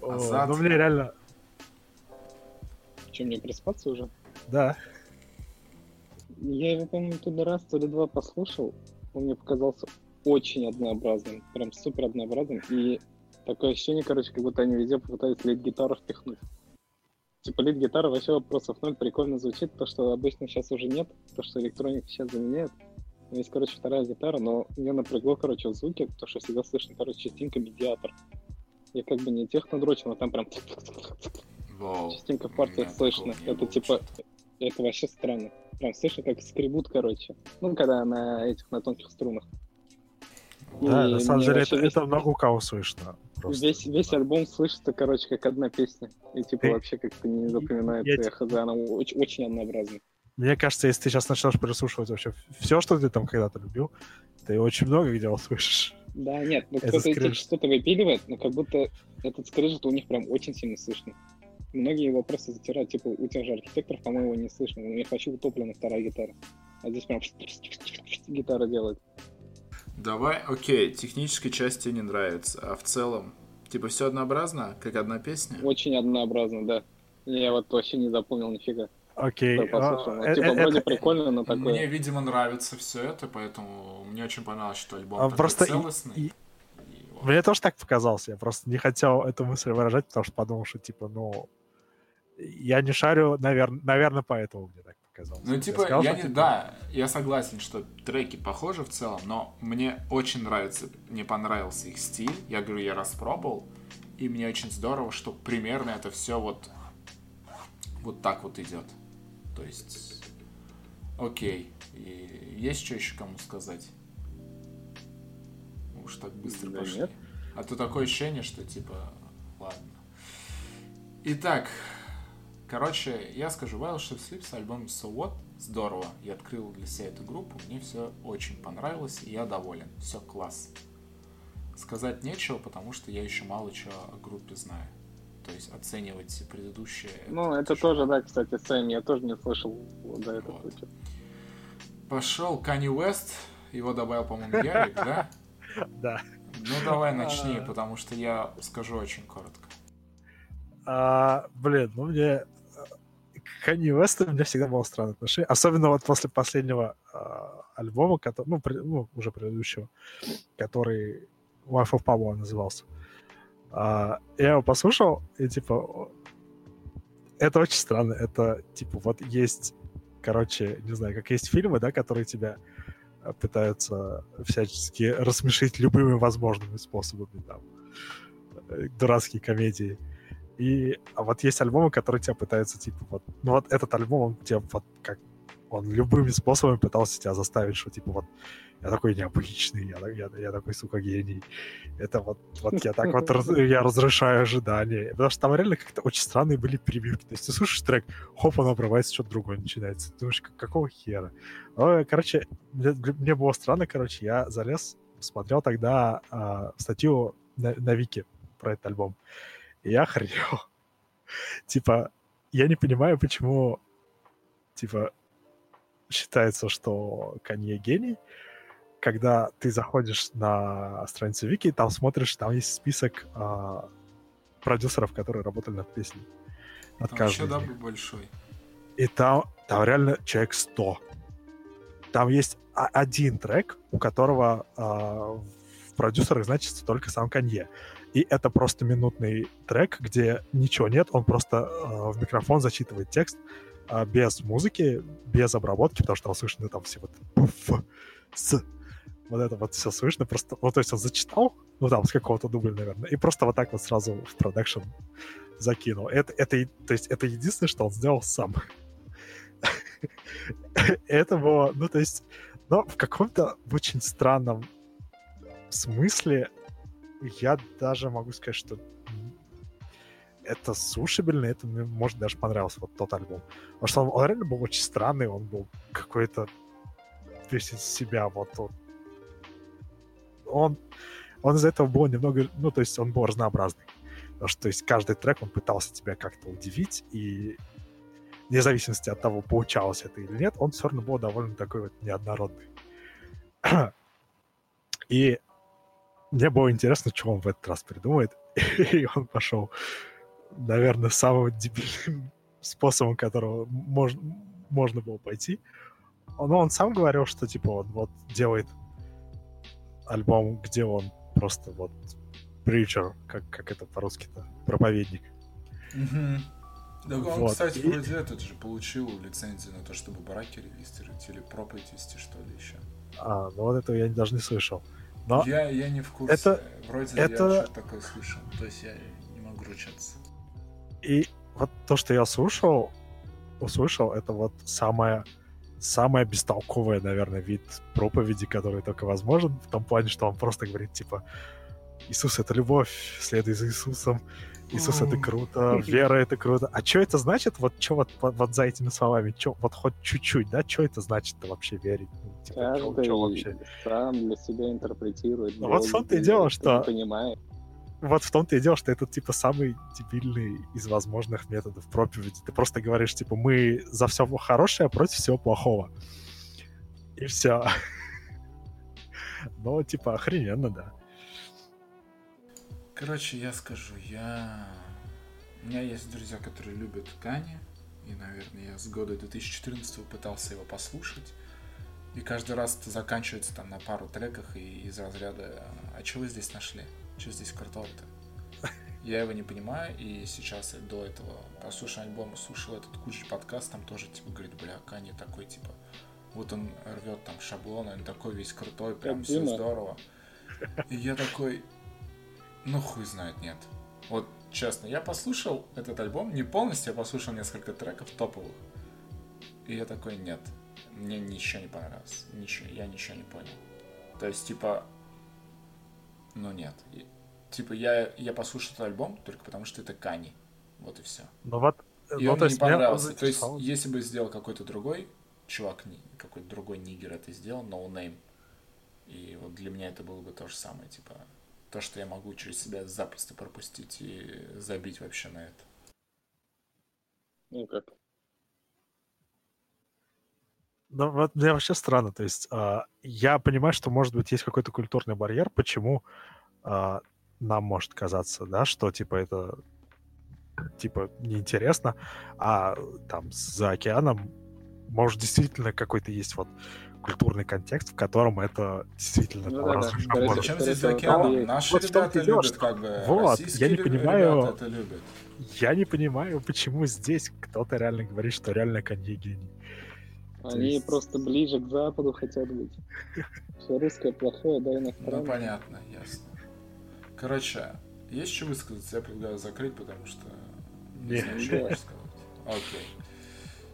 О, Азат. Ну, мне реально, Че, мне приспаться уже? да. Я его, по-моему, ли раз, то ли два послушал. Он мне показался очень однообразным. Прям супер однообразным. И такое ощущение, короче, как будто они везде попытались лид-гитару впихнуть. Типа лид-гитара вообще вопросов ноль, прикольно звучит, то, что обычно сейчас уже нет, то, что электронику сейчас заменяют. Есть, короче, вторая гитара, но мне напрягло, короче, в звуке, то, что всегда слышно, короче, частенько медиатор. Я как бы не техно-дрочил, но там прям Вау. частенько в партиях меня слышно. Это типа это вообще странно. Прям слышно, как скребут, короче. Ну, когда на этих, на тонких струнах. Да, И на самом деле это, весь- это много у кого слышно. просто. Весь, весь альбом слышится, короче, как одна песня. И типа Ты- вообще как-то не запоминается. я хз, она очень, очень однообразная. Мне кажется, если ты сейчас начнешь переслушивать вообще все, что ты там когда-то любил, ты очень много где услышишь. Да, нет, ну кто-то этих что-то выпиливает, но как будто этот скрежет у них прям очень сильно слышно. Многие его просто затирают, типа у тех же архитекторов, по-моему, не слышно. У них вообще утоплена вторая гитара. А здесь прям гитара делает. Давай, окей, технической части тебе не нравится, а в целом, типа, все однообразно, как одна песня? Очень однообразно, да. Я вот вообще не запомнил нифига. Окей. послушал. а, Ну, э, Типа э, вроде это- прикольно, но такое. Мне, видимо, нравится все это, поэтому мне очень понравилось, что альбом А такой просто целостный. и- И вот. Мне тоже так показалось. Я просто не хотел эту мысль выражать, потому что подумал, что типа, ну, я не шарю, наверное, наверное, поэтому мне так показалось. Ну, Я типа, сказал, я что, не, типа, да, я согласен, что треки похожи в целом, но мне очень нравится, мне понравился их стиль. Я говорю, я распробовал, и мне очень здорово, что примерно это все вот, вот так вот идет. То есть, окей. И есть что еще кому сказать? Уж так быстро Да пошли. нет. А то такое ощущение, что типа, ладно. Итак, короче, я скажу, Wild Shift Sleeps, альбом So What, здорово. Я открыл для себя эту группу, мне все очень понравилось, и я доволен. Все класс. Сказать нечего, потому что я еще мало чего о группе знаю. То есть оценивать предыдущие... Ну, это тяжело. тоже, да, кстати, Сэм, я тоже не слышал до этого Вот. Пошел Канни Уэст, его добавил, по-моему, Ярик, да? Да. Ну давай начни, А. потому что я скажу очень коротко. А, блин, ну мне... э, К Kanye West у меня всегда было странное отношение. Особенно вот после последнего а, альбома, который, ну, при- ну, уже предыдущего, который Wife of Pablo назывался. А, я его послушал, и типа... это очень странно. Это, типа, вот есть, короче, не знаю, как есть фильмы, да, которые тебя э, пытаются всячески рассмешить любыми возможными способами, там, э, дурацкие комедии. И а вот есть альбомы, которые тебя пытаются, типа, вот, ну вот этот альбом, он тебя вот как он любыми способами пытался тебя заставить, что типа вот я такой необычный, я, я, я такой, сука, гений. Это вот, вот я так вот раз, я разрешаю ожидания. Потому что там реально как-то очень странные были прибивки. То есть ты слушаешь трек, хоп, он обрывается, что-то другое начинается. Ты думаешь, какого хера? Но, короче, мне, мне было странно, короче, я залез, смотрел тогда э, статью на, на Вики про этот альбом. И я охренел. типа, я не понимаю, почему, типа, считается, что Канье гений, когда ты заходишь на страницу Вики, там смотришь, там есть список а, продюсеров, которые работали над песней. Над там еще double большой. И там, там реально человек 100. Там есть один трек, у которого а, в продюсерах значится только сам Канье. И это просто минутный трек, где ничего нет, он просто а, в микрофон зачитывает текст а, без музыки, без обработки, потому что там слышно там все вот пуф, с, вот это вот все слышно, просто, ну, то есть он зачитал, ну, там, с какого-то дубля, наверное, и просто вот так вот сразу в продакшн закинул. Это, это, то есть это единственное, что он сделал сам. это было, ну, то есть, но в каком-то очень странном смысле я даже могу сказать, что это слушабельно, это мне, может, даже понравился вот тот альбом. Потому что он, он реально был очень странный, он был какой-то весь из себя вот, вот он, он из-за этого был немного, ну, то есть он был разнообразный. Потому что, то есть, каждый трек, он пытался тебя как-то удивить, и вне зависимости от того, получалось это или нет, он все равно был довольно такой вот неоднородный. И мне было интересно, что он в этот раз придумает. И он пошел, наверное, самым дебильным способом, которого можно, можно было пойти. Но он сам говорил, что типа он вот делает альбом, где он просто вот preacher, как, как это по-русски-то, проповедник. Угу. Да, он, вот. кстати, и... вроде этот же получил лицензию на то, чтобы бараки регистрировать или проповедь вести, что ли, еще. А, ну вот этого я даже не слышал. Но я, я не в курсе. Это, Вроде это... я что-то такое слышал. То есть я не могу ручаться. И вот то, что я слушал, услышал, это вот самое самая бестолковая, наверное, вид проповеди, который только возможен, в том плане, что он просто говорит, типа, Иисус — это любовь, следуй за Иисусом, Иисус — это круто, вера — это круто. А что это значит? Вот что вот, вот, за этими словами? Чё, вот хоть чуть-чуть, да? Что это значит-то вообще верить? Ну, типа, Каждый чё, чё вообще? сам для себя интерпретирует. Ну, вот в том-то и дело, что... Вот в том-то и дело, что это, типа, самый дебильный из возможных методов проповеди. Ты просто говоришь, типа, мы за все хорошее, а против всего плохого. И все. Ну, типа, охрененно, да. Короче, я скажу, я... У меня есть друзья, которые любят Кани, и, наверное, я с года 2014 пытался его послушать. И каждый раз это заканчивается там на пару треках и из разряда «А что вы здесь нашли?» Что здесь крутого-то? Я его не понимаю, и сейчас я до этого послушал альбом, слушал этот кучу подкаст, там тоже, типа, говорит, бля, Кани такой, типа, вот он рвет там шаблоны, он такой весь крутой, прям все здорово. И я такой, ну хуй знает, нет. Вот честно, я послушал этот альбом, не полностью, я послушал несколько треков топовых. И я такой, нет, мне ничего не понравилось, ничего, я ничего не понял. То есть, типа, ну нет. Типа я, я послушал этот альбом только потому, что это Кани. Вот и все. Ну вот. И ну, он мне не понравился. То есть, если бы сделал какой-то другой чувак, какой-то другой нигер это сделал, no name. И вот для меня это было бы то же самое, типа, то, что я могу через себя запросто пропустить и забить вообще на это. Ну как? Ну, вот мне вообще странно. То есть э, я понимаю, что, может быть, есть какой-то культурный барьер, почему э, нам может казаться, да, что, типа, это, типа, неинтересно, а там за океаном, может, действительно какой-то есть вот культурный контекст, в котором это действительно Ну по да, да. Скорее здесь за океаном? там Наши Вот ребята дело, любят, что- как бы, Вот, я не ребята понимаю- это любят. Я не понимаю, почему здесь кто-то реально говорит, что реально Канье гений. Они есть- просто ближе к западу хотят быть. Все русское плохое, да, Ну, иностранное. понятно, ясно. Короче, есть что высказаться? Я предлагаю закрыть, потому что не Не. знаю, что сказать. Окей.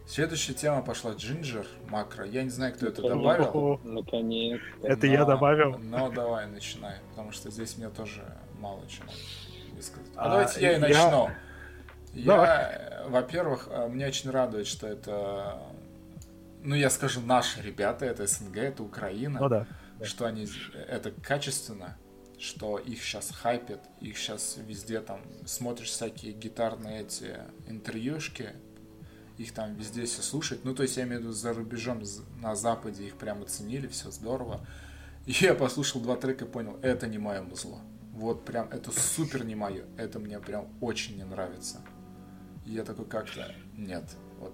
Следующая тема пошла Джинджер, макро. Я не знаю, кто это добавил. Наконец. Это я добавил. Но давай, начинай, потому что здесь мне тоже мало чего высказать. А, А, давайте я и начну. Я, во-первых, э, меня очень радует, что это, ну, я скажу, наши ребята, это СНГ, это Украина Ну да. что они это качественно, что их сейчас хайпят, их сейчас везде там смотришь всякие гитарные эти интервьюшки, их там везде все слушать. Ну, то есть я имею в виду за рубежом, на Западе их прям оценили, все здорово. И я послушал два трека и понял, это не мое музло. Вот прям, это супер не мое. Это мне прям очень не нравится. И я такой как-то, нет, вот,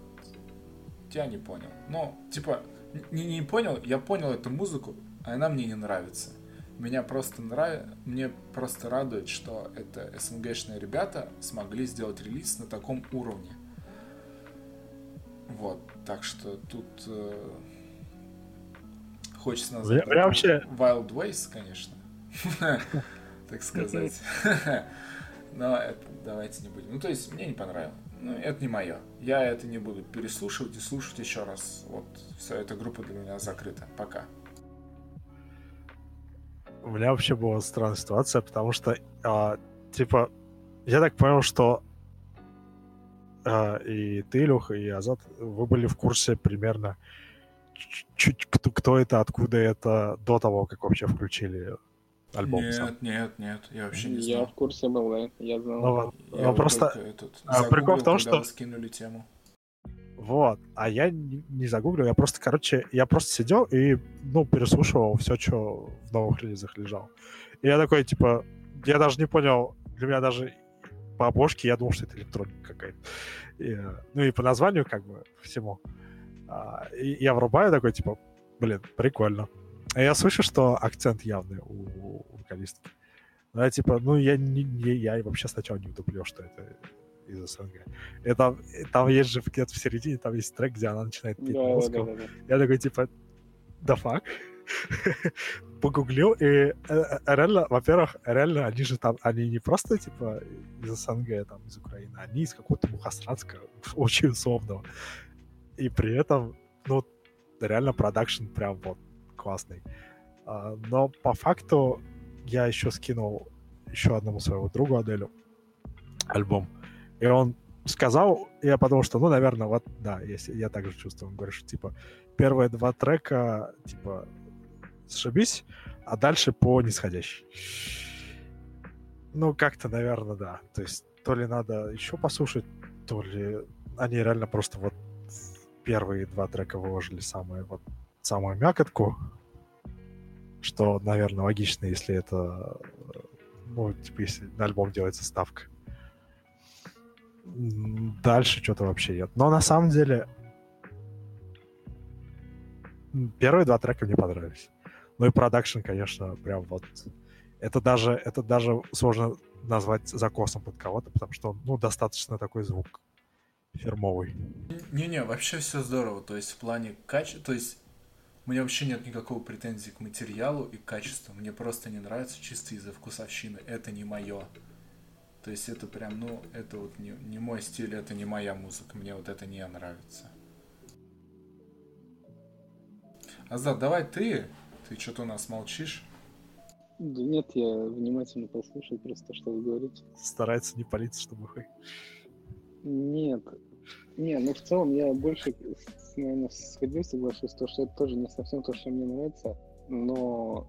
я не понял. Ну, типа, не, не понял, я понял эту музыку, а она мне не нравится. Меня просто нравится, мне просто радует, что это СНГшные ребята смогли сделать релиз на таком уровне. Вот, так что тут э, хочется назвать я вообще- Wild Ways, конечно, так сказать. Но это давайте не будем. Ну, то есть, мне не понравилось. Ну, это не мое. Я это не буду переслушивать и слушать еще раз. Вот, все, эта группа для меня закрыта. Пока. У меня вообще была странная ситуация, потому что, а, типа, я так понял, что и ты, Илюха, и Азат, вы были в курсе примерно чуть кто, кто это, откуда это, до того, как вообще включили альбом. сам. Нет, нет, нет, я вообще не Я знал. в курсе был, да, я знал. Ну. Я вот просто, этот а, прикол в том, что- скинули тему. Вот. А я не, загуглил, я просто, короче, я просто сидел и, ну, переслушивал все, что в новых релизах лежало. И я такой, типа, я даже не понял, для меня даже по обложке я думал, что это электроника какая-то. Э, ну и по названию, как бы, всему. А, и я врубаю такой, типа, блин, прикольно. А я слышу, что акцент явный у, у вокалистки. Ну, я, типа, ну, я, не, не- я вообще сначала не вдуплю, что это из СНГ. И там, и там есть же где-то в середине, там есть трек, где она начинает петь Да, на да, да, да. Я такой, типа, да фак. Погуглил, и э, э, реально, во-первых, реально, они же там, они не просто, типа, из СНГ, там, из Украины, они из какого-то Мухасранска, очень условного. И при этом, ну, реально продакшн прям вот классный. А, Но по факту я еще скинул еще одному своему другу Аделю альбом. И он сказал, я подумал, что, ну, наверное, вот, да, если я так же чувствую. Он говорит, что, типа, первые два трека, типа, сшибись, а дальше по нисходящей. Ну, как-то, наверное, да. То есть, то ли надо еще послушать, то ли они реально просто вот первые два трека выложили самые, вот, самую мякотку, что, наверное, логично, если это, ну, типа, если на альбом делается ставка. Дальше что-то вообще нет. Но на самом деле первые два трека мне понравились. Ну и продакшн, конечно, прям вот... Это даже, это даже сложно назвать закосом под кого-то, потому что ну, достаточно такой звук фирмовый. Не-не, вообще все здорово. То есть в плане качества, то есть у меня вообще нет никакого претензии к материалу и качеству. Мне просто не нравится чисто из-за вкусовщины. Это не мое. То есть это прям, ну, это вот не, не мой стиль, это не моя музыка. Мне вот это не нравится. Азат, давай ты. Ты что-то у нас молчишь. Да нет, я внимательно послушал просто, что вы говорите. Старается не палиться, чтобы вы... Нет. Не, ну в целом я больше, с- наверное, с Ходей соглашусь, то, что это тоже не совсем то, что мне нравится, но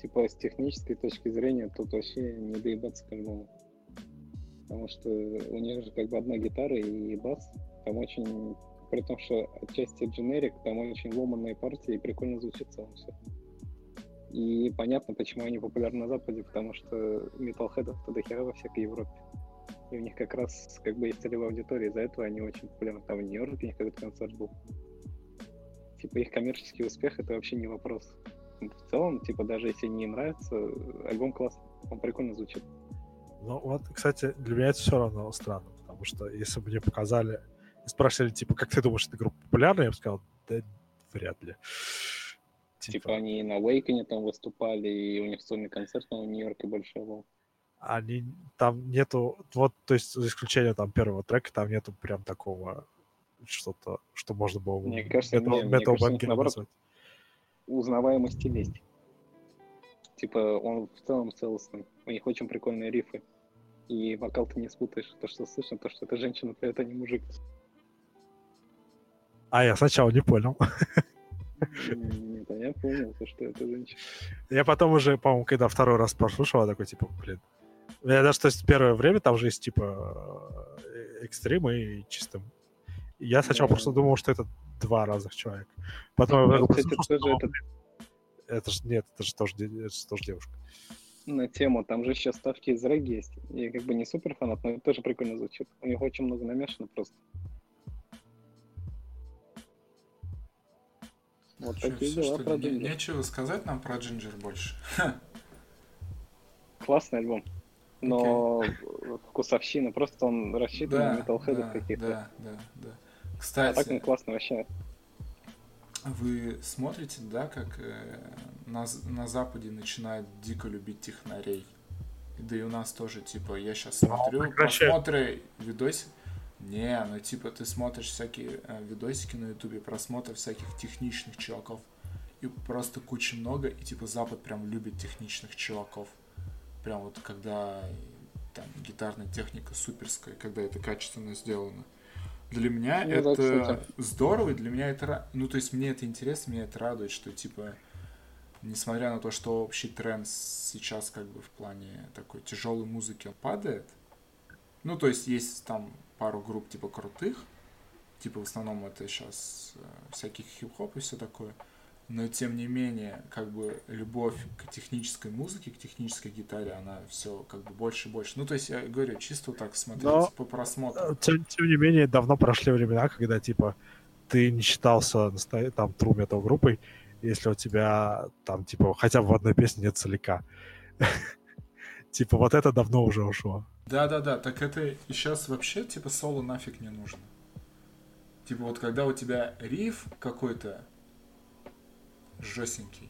типа с технической точки зрения тут вообще не доебаться к альбому. Потому что у них же как бы одна гитара и бас. Там очень, при том, что отчасти дженерик, там очень ломанные партии и прикольно звучит целом все. И понятно, почему они популярны на Западе, потому что металлхедов-то до хера во всякой Европе. И у них как раз как бы есть целевая аудитория, из-за этого они очень популярны. Там в Нью-Йорке у них какой-то концерт был. типа, их коммерческий успех — это вообще не вопрос. В целом, типа, даже если не нравится, альбом классный, он прикольно звучит. Ну вот, кстати, для меня это все равно странно, потому что если бы мне показали, спрашивали, типа, как ты думаешь, эта группа популярна, я бы сказал, да вряд ли. Типа, типа они на Вейконе там выступали, и у них сольный концерт в Нью-Йорке большой был. Они там нету, вот, то есть за исключением там первого трека, там нету прям такого что-то, что можно было бы мне кажется, Metal, не, Metal мне кажется, наоборот, узнаваемости есть. Типа он в целом целостный. У них очень прикольные рифы. И вокал ты не спутаешь. То, что слышно, то, что это женщина поет, а не мужик. А я сначала не понял. Нет, я понял, что это женщина. Я потом уже, по-моему, когда второй раз прослушал, такой, типа, блин. Я даже, то есть, первое время там же есть, типа, э, экстрим и чистым. Я сначала просто думал, что это два разных человека. Потом я кстати, тоже это... это же нет, это же тоже, это же тоже девушка. На тему, там же сейчас ставки из регги есть. Я как бы не супер фанат, но это тоже прикольно звучит. У них очень много намешано просто. Вот что, такие все, дела про не, Нечего сказать нам про Джинджер больше. Классный альбом. Но okay. вкусовщина, просто он рассчитан да, на металлхедов да, каких-то. Да, да, да. Кстати, а так он классно вообще. Вы смотрите, да, как э, на, на Западе начинают дико любить технарей? Да и у нас тоже, типа, я сейчас ну, смотрю ну, просмотры видосик. Не, ну типа ты смотришь всякие э, видосики на ютубе, просмотр всяких техничных чуваков. И просто куча много, и типа Запад прям любит техничных чуваков. Прям вот когда там гитарная техника суперская, когда это качественно сделано. Для меня ну, это да, здорово, для меня это... Ну, то есть мне это интересно, меня это радует, что, типа, несмотря на то, что общий тренд сейчас как бы в плане такой тяжелой музыки падает, ну, то есть есть там пару групп, типа, крутых, типа, в основном это сейчас э, всяких хип-хоп и все такое, но тем не менее, как бы любовь к технической музыке, к технической гитаре, она все как бы больше и больше. Ну, то есть, я говорю, чисто так смотреть Но, по просмотру. Э, тем, тем не менее, давно прошли времена, когда, типа, ты не считался там тру метал группой, если у тебя там, типа, хотя бы в одной песне нет солика. Типа, вот это давно уже ушло. Да-да-да, так это и сейчас вообще, типа, соло нафиг не нужно. Типа, вот когда у тебя риф какой-то, жестенький.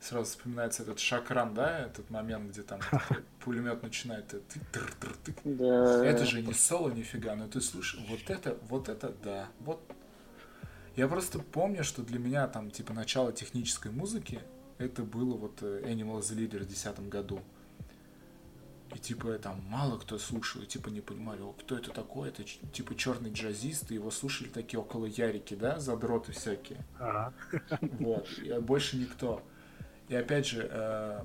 Сразу вспоминается этот шакран, да, этот момент, где там пулемет начинает. Да. Это же не соло нифига, но ты слушаешь, вот это, вот это, да, вот. Я просто помню, что для меня там, типа, начало технической музыки, это было вот э, Animal the Leader в 2010 году. И типа там мало кто слушал, и типа не понимали, о, кто это такой, это типа черный джазист, и его слушали такие около Ярики, да, задроты всякие. Ага. Вот, и больше никто. И опять же, э,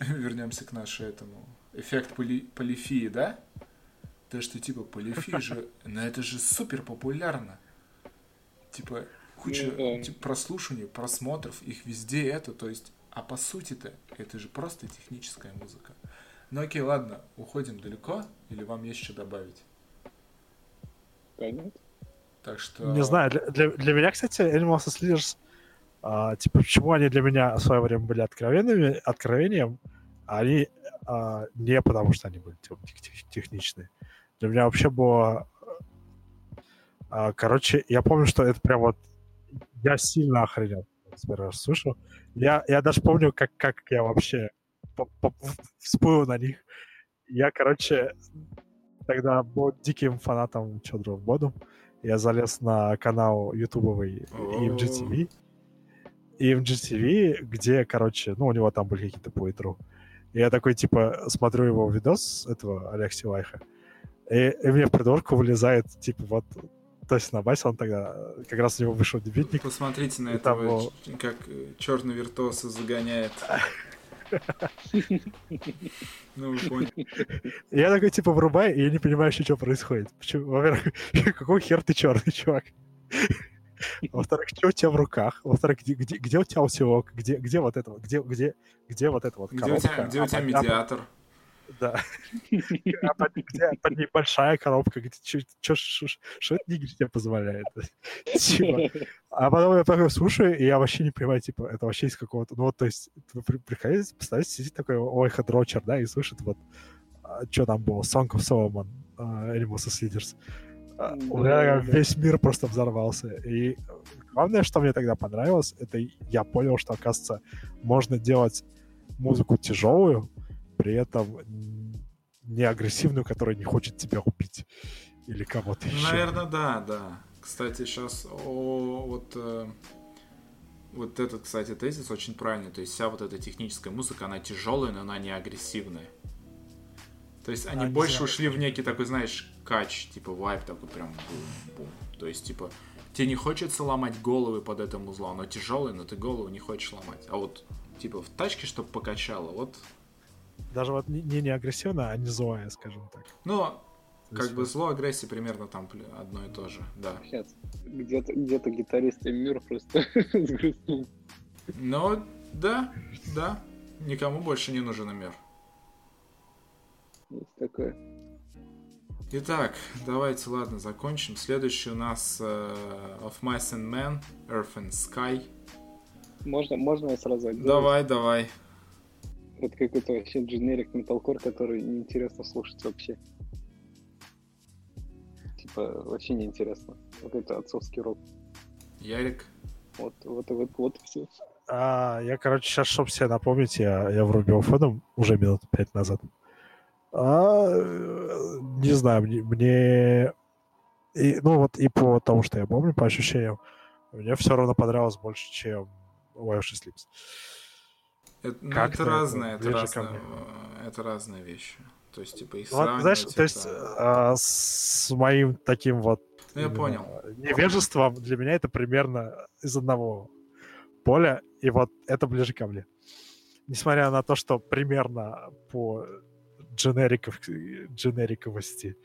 вернемся к нашему этому, эффект поли, полифии, да? То, что типа полифия же, ну это же супер популярно. Типа куча ну, типа, прослушиваний, просмотров, их везде это, то есть, а по сути-то это же просто техническая музыка. Ну окей, ладно, уходим далеко, или вам есть что добавить? Понятно. Так что... Не знаю, для, для, для меня, кстати, Animals as Leaders, а, типа, почему они для меня в свое время были откровенными, откровением, а они а, не потому, что они были типа, тех, техничные. Для меня вообще было... А, короче, я помню, что это прям вот... Я сильно охренел, первый раз слышал. Я, я даже помню, как, как я вообще всплыл на них. Я, короче, тогда был диким фанатом Children of Bodom. Я залез на канал ютубовый EMGTV. EMGTV, где, короче, ну, у него там были какие-то плейтру. И я такой, типа, смотрю его видос, этого Алексея Лайха, и, и мне в придворку вылезает, типа, вот то есть на басе он тогда, как раз у него вышел дебютник. Посмотрите на этого, был... как черный виртуоса загоняет. Ну, вы поняли. Я такой, типа, врубаю, и я не понимаю еще, что происходит. Почему? Во-первых, какой хер ты черный, чувак? Во-вторых, что у тебя в руках? Во-вторых, где, где, где у тебя усилок? Где, где вот это? Где, где, где вот это вот Где у тебя, где у тебя медиатор? Да. А под, где, под ней большая коробка, где что это не тебе позволяет? Типа. А потом я такой слушаю, и я вообще не понимаю, типа, это вообще из какого-то... Ну вот, то есть, вы приходите, представляете, сидит такой ой, хадрочер, да, и слышит вот, а, что там было, Song of Solomon, Animals Leaders. Uh, у меня весь мир просто взорвался. И главное, что мне тогда понравилось, это я понял, что, оказывается, можно делать музыку тяжелую, при этом не агрессивную, которая не хочет тебя убить или кого-то еще. Наверное, да, да. Кстати, сейчас о, вот э, вот этот, кстати, тезис очень правильный. То есть вся вот эта техническая музыка, она тяжелая, но она не агрессивная. То есть они а, больше ушли в некий такой, знаешь, кач, типа вайп такой прям бум-бум. То есть, типа, тебе не хочется ломать головы под это музло, оно тяжелое, но ты голову не хочешь ломать. А вот, типа, в тачке, чтобы покачало, вот даже вот не, не агрессивно, а не злое, скажем так. Ну, как бы зло, агрессия примерно там одно и то же, да. Где-то где гитарист мир просто сгрустнул. Ну, да, да. Никому больше не нужен мир. Есть такое. Итак, давайте, ладно, закончим. Следующий у нас uh, Of Mice and Men, Earth and Sky. Можно, можно я сразу? Давай, давай. Это какой-то вообще дженерик металкор, который неинтересно слушать вообще. Типа, вообще неинтересно. Вот это отцовский рок. Ярик? Вот, вот, вот, вот все. А, я, короче, сейчас, чтобы себе напомнить, я, я врубил фоном уже минут пять назад. А, не знаю, мне, мне... И, ну вот и по тому, что я помню, по ощущениям, мне все равно понравилось больше, чем Wild Sleeps. Это, ну, это разные, это разные, это разные вещи. То есть, типа, их вот, знаешь, то есть, а, с моим таким вот ну, я понял. невежеством для меня это примерно из одного поля, и вот это ближе ко мне. Несмотря на то, что примерно по дженериков, дженериковости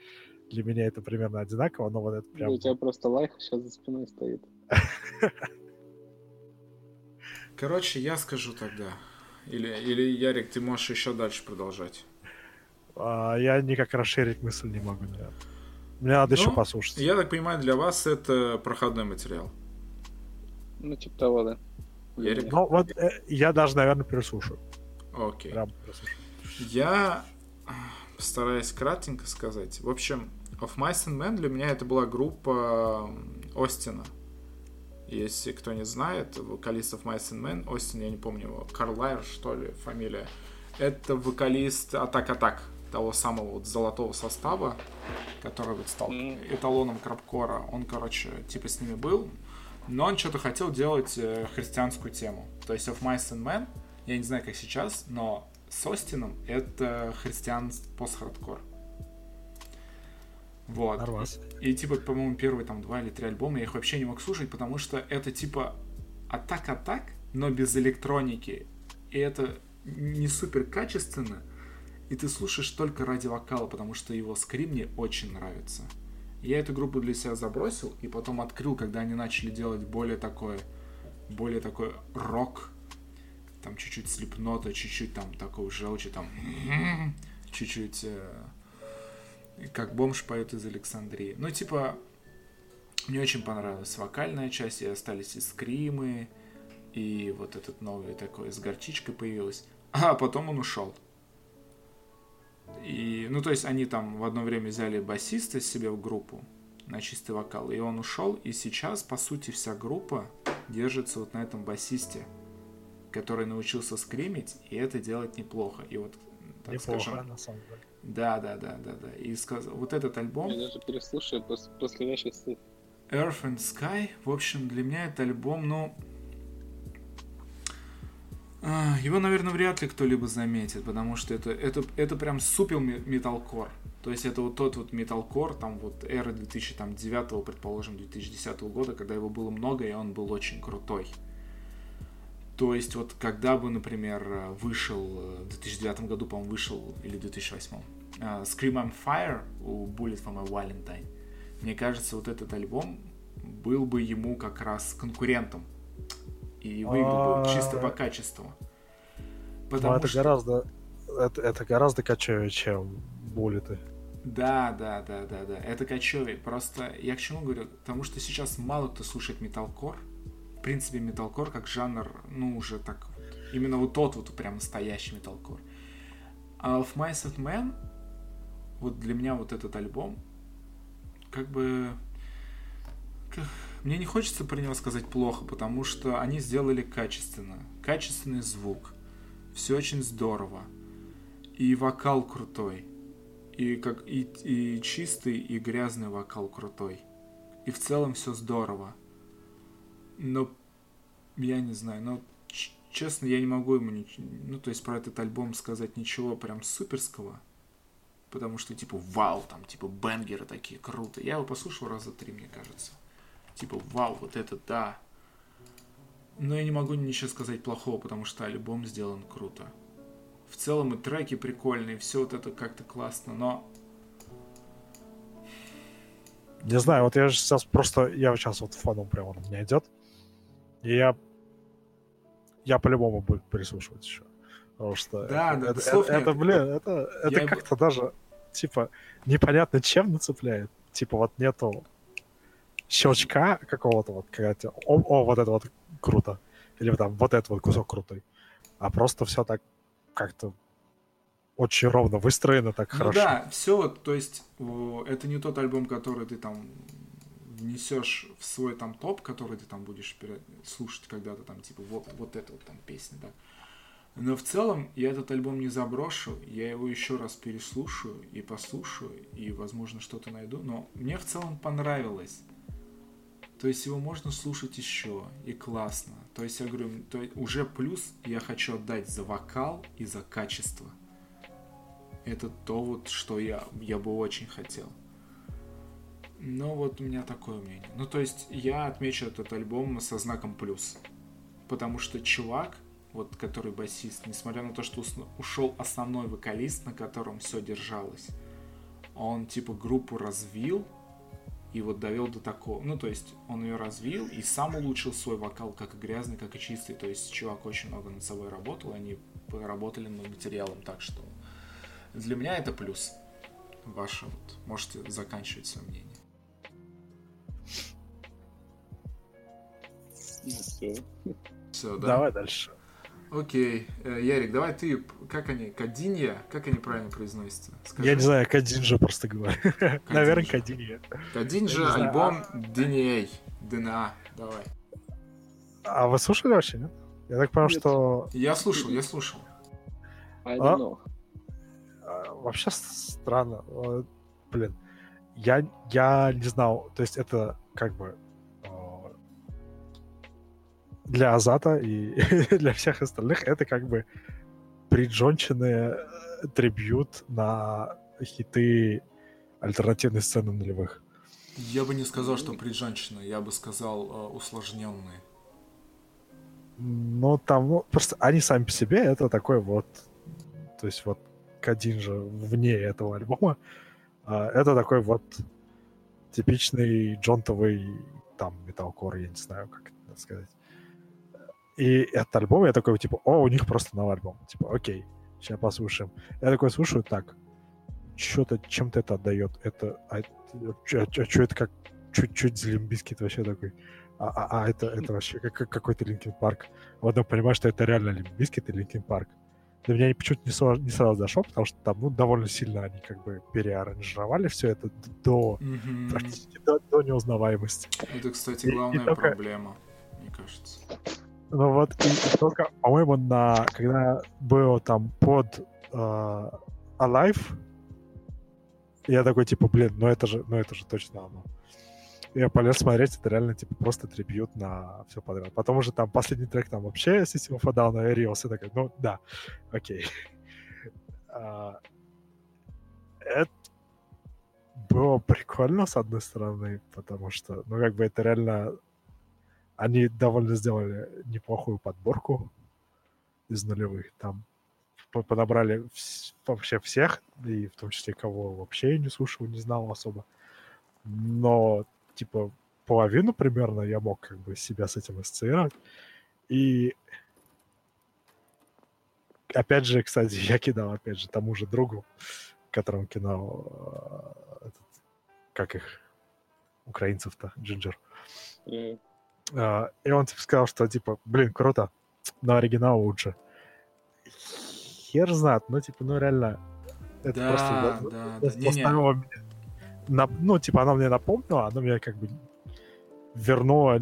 для меня это примерно одинаково, но вот это прям... У тебя просто лайк сейчас за спиной стоит. Короче, я скажу тогда. Или, или Ярик, ты можешь еще дальше продолжать? А, я никак расширить мысль не могу, нет. Мне надо ну, еще послушать. Я так понимаю, для вас это проходной материал. Ну, типа того, да. Ярик? Ну, вот э, я даже, наверное, переслушаю. Окей. Я постараюсь кратенько сказать. В общем, Of Mice and Men для меня это была группа Остина. Если кто не знает, вокалист of Mice and Men, Остин, я не помню его, Карлайр, что ли, фамилия. Это вокалист Атак Атак, того самого вот золотого состава, который вот стал эталоном крабкора. Он, короче, типа с ними был, но он что-то хотел делать э, христианскую тему. То есть of Mice and Men, я не знаю, как сейчас, но с Остином это христиан пост-хардкор. Вот. Нормас. И, типа, по-моему, первые там два или три альбома я их вообще не мог слушать, потому что это типа атак-атак, но без электроники. И это не супер качественно. И ты слушаешь только ради вокала, потому что его скрим мне очень нравится. Я эту группу для себя забросил и потом открыл, когда они начали делать более такой, более такой рок, там чуть-чуть слепнота, чуть-чуть там такого желчи, там чуть-чуть э, как бомж поет из Александрии. Ну, типа, мне очень понравилась вокальная часть, и остались и скримы, и вот этот новый такой с горчичкой появилась. А потом он ушел. И, ну, то есть они там в одно время взяли басиста себе в группу на чистый вокал, и он ушел, и сейчас, по сути, вся группа держится вот на этом басисте, который научился скримить, и это делать неплохо. И вот, так неплохо, скажем, на самом деле. Да, да, да, да, да. И сказ... вот этот альбом... Я даже переслушаю после, после ваших слов. Earth and Sky, в общем, для меня это альбом, ну... А, его, наверное, вряд ли кто-либо заметит, потому что это, это, это прям супер металкор. То есть это вот тот вот металкор, там вот эры 2009, предположим, 2010 года, когда его было много, и он был очень крутой. То есть вот когда бы, например, вышел, в 2009 году, по-моему, вышел, или в 2008, uh, Scream I'm Fire у Bullet for my Valentine, мне кажется, вот этот альбом был бы ему как раз конкурентом. И выиграл бы чисто по качеству. Потому это что... гораздо это, это гораздо качевее, чем буллеты. Да, да, да, да, да. Это кочевый. Просто я к чему говорю? Потому что сейчас мало кто слушает металкор. В принципе, металкор как жанр, ну, уже так... Именно вот тот вот прям настоящий металкор. А в Mice of Man, вот для меня вот этот альбом, как бы... Мне не хочется про него сказать плохо, потому что они сделали качественно. Качественный звук. Все очень здорово. И вокал крутой и как и, и чистый, и грязный вокал крутой. И в целом все здорово. Но я не знаю, но честно, я не могу ему ничего, ну, то есть про этот альбом сказать ничего прям суперского. Потому что, типа, вау, там, типа, бенгеры такие, круто. Я его послушал раза три, мне кажется. Типа, вау, вот это да. Но я не могу ничего сказать плохого, потому что альбом сделан круто в целом и треки прикольные, все вот это как-то классно, но... Не знаю, вот я же сейчас просто, я сейчас вот фоном прямо у меня идет, и я, я по-любому буду прислушивать еще. Потому что да, это, да, это, это, это, блин, это, это как-то даже, типа, непонятно чем нацепляет. Типа вот нету щелчка какого-то вот, когда тебе, о, о, вот это вот круто. Или там вот этот вот кусок крутой. А просто все так как-то очень ровно выстроено, так ну хорошо. Да, все то есть это не тот альбом, который ты там внесешь в свой там топ, который ты там будешь слушать когда-то там, типа, вот, вот это вот там песня, да. Но в целом я этот альбом не заброшу, я его еще раз переслушаю и послушаю, и, возможно, что-то найду. Но мне в целом понравилось. То есть его можно слушать еще, и классно. То есть я говорю, то уже плюс я хочу отдать за вокал и за качество. Это то вот, что я, я бы очень хотел. Но вот у меня такое мнение. Ну, то есть я отмечу этот альбом со знаком плюс. Потому что чувак, вот который басист, несмотря на то, что ушел основной вокалист, на котором все держалось, он типа группу развил, и вот довел до такого. Ну, то есть он ее развил и сам улучшил свой вокал, как и грязный, как и чистый. То есть чувак очень много над собой работал, они поработали над материалом, так что для меня это плюс. Ваше вот. Можете заканчивать свое мнение. Все. Все, да? Давай дальше. Окей. Э, Ярик, давай ты, как они, Кадинья, как они правильно произносятся? Скажи. Я не знаю, Кадинжа просто говорю. Наверное, Кадинья. Кадинжа, альбом DNA, DNA, давай. А вы слушали вообще, нет? Я так понял, что... Я слушал, я слушал. I don't know. А, вообще странно. Блин, я, я не знал, то есть это как бы для Азата и для всех остальных это как бы приджонченный э, трибют на хиты альтернативной сцены нулевых. Я бы не сказал, что приджонченный, я бы сказал э, усложненный. Ну, там, ну, просто они сами по себе это такой вот, то есть вот Кадин же вне этого альбома, а это такой вот типичный джонтовый там металкор, я не знаю, как это сказать. И этот альбом, я такой, типа, о, у них просто новый альбом. Типа, окей, сейчас послушаем. Я такой слушаю, так, что-то, чем-то это отдает. Это, а, а, а, а что это как чуть-чуть за Limp Bizkit вообще такой. А, а, а это, это вообще как, какой-то Linkin Park. Вот я понимаю, что это реально Limp Bizkit и Linkin Park. Для меня почему-то не, сразу, не сразу зашел, потому что там ну, довольно сильно они как бы переаранжировали все это до mm-hmm. практически до, до неузнаваемости. Это, кстати, главная и, и только... проблема, мне кажется. Ну вот, и, только, по-моему, на, когда был там под uh, Alive, я такой, типа, блин, ну это же, ну это же точно оно. Я полез смотреть, это реально, типа, просто трибют на все подряд. Потом уже там последний трек там вообще System of a Down и Rios, и такой, ну да, окей. Uh, это было прикольно, с одной стороны, потому что, ну, как бы это реально они довольно сделали неплохую подборку из нулевых. Там подобрали вообще всех, и в том числе кого вообще не слушал, не знал особо. Но, типа, половину примерно я мог как бы себя с этим ассоциировать. И опять же, кстати, я кидал, опять же, тому же другу, которому кинул, э, как их, украинцев-то, Джинджер. А, И он типа сказал, что типа, блин, круто, но оригинал лучше. Хер знает, ну типа, ну реально, это Да, просто да, за- да. Не-не. заставило меня на- ну, типа, оно мне напомнило, оно мне как бы вернуло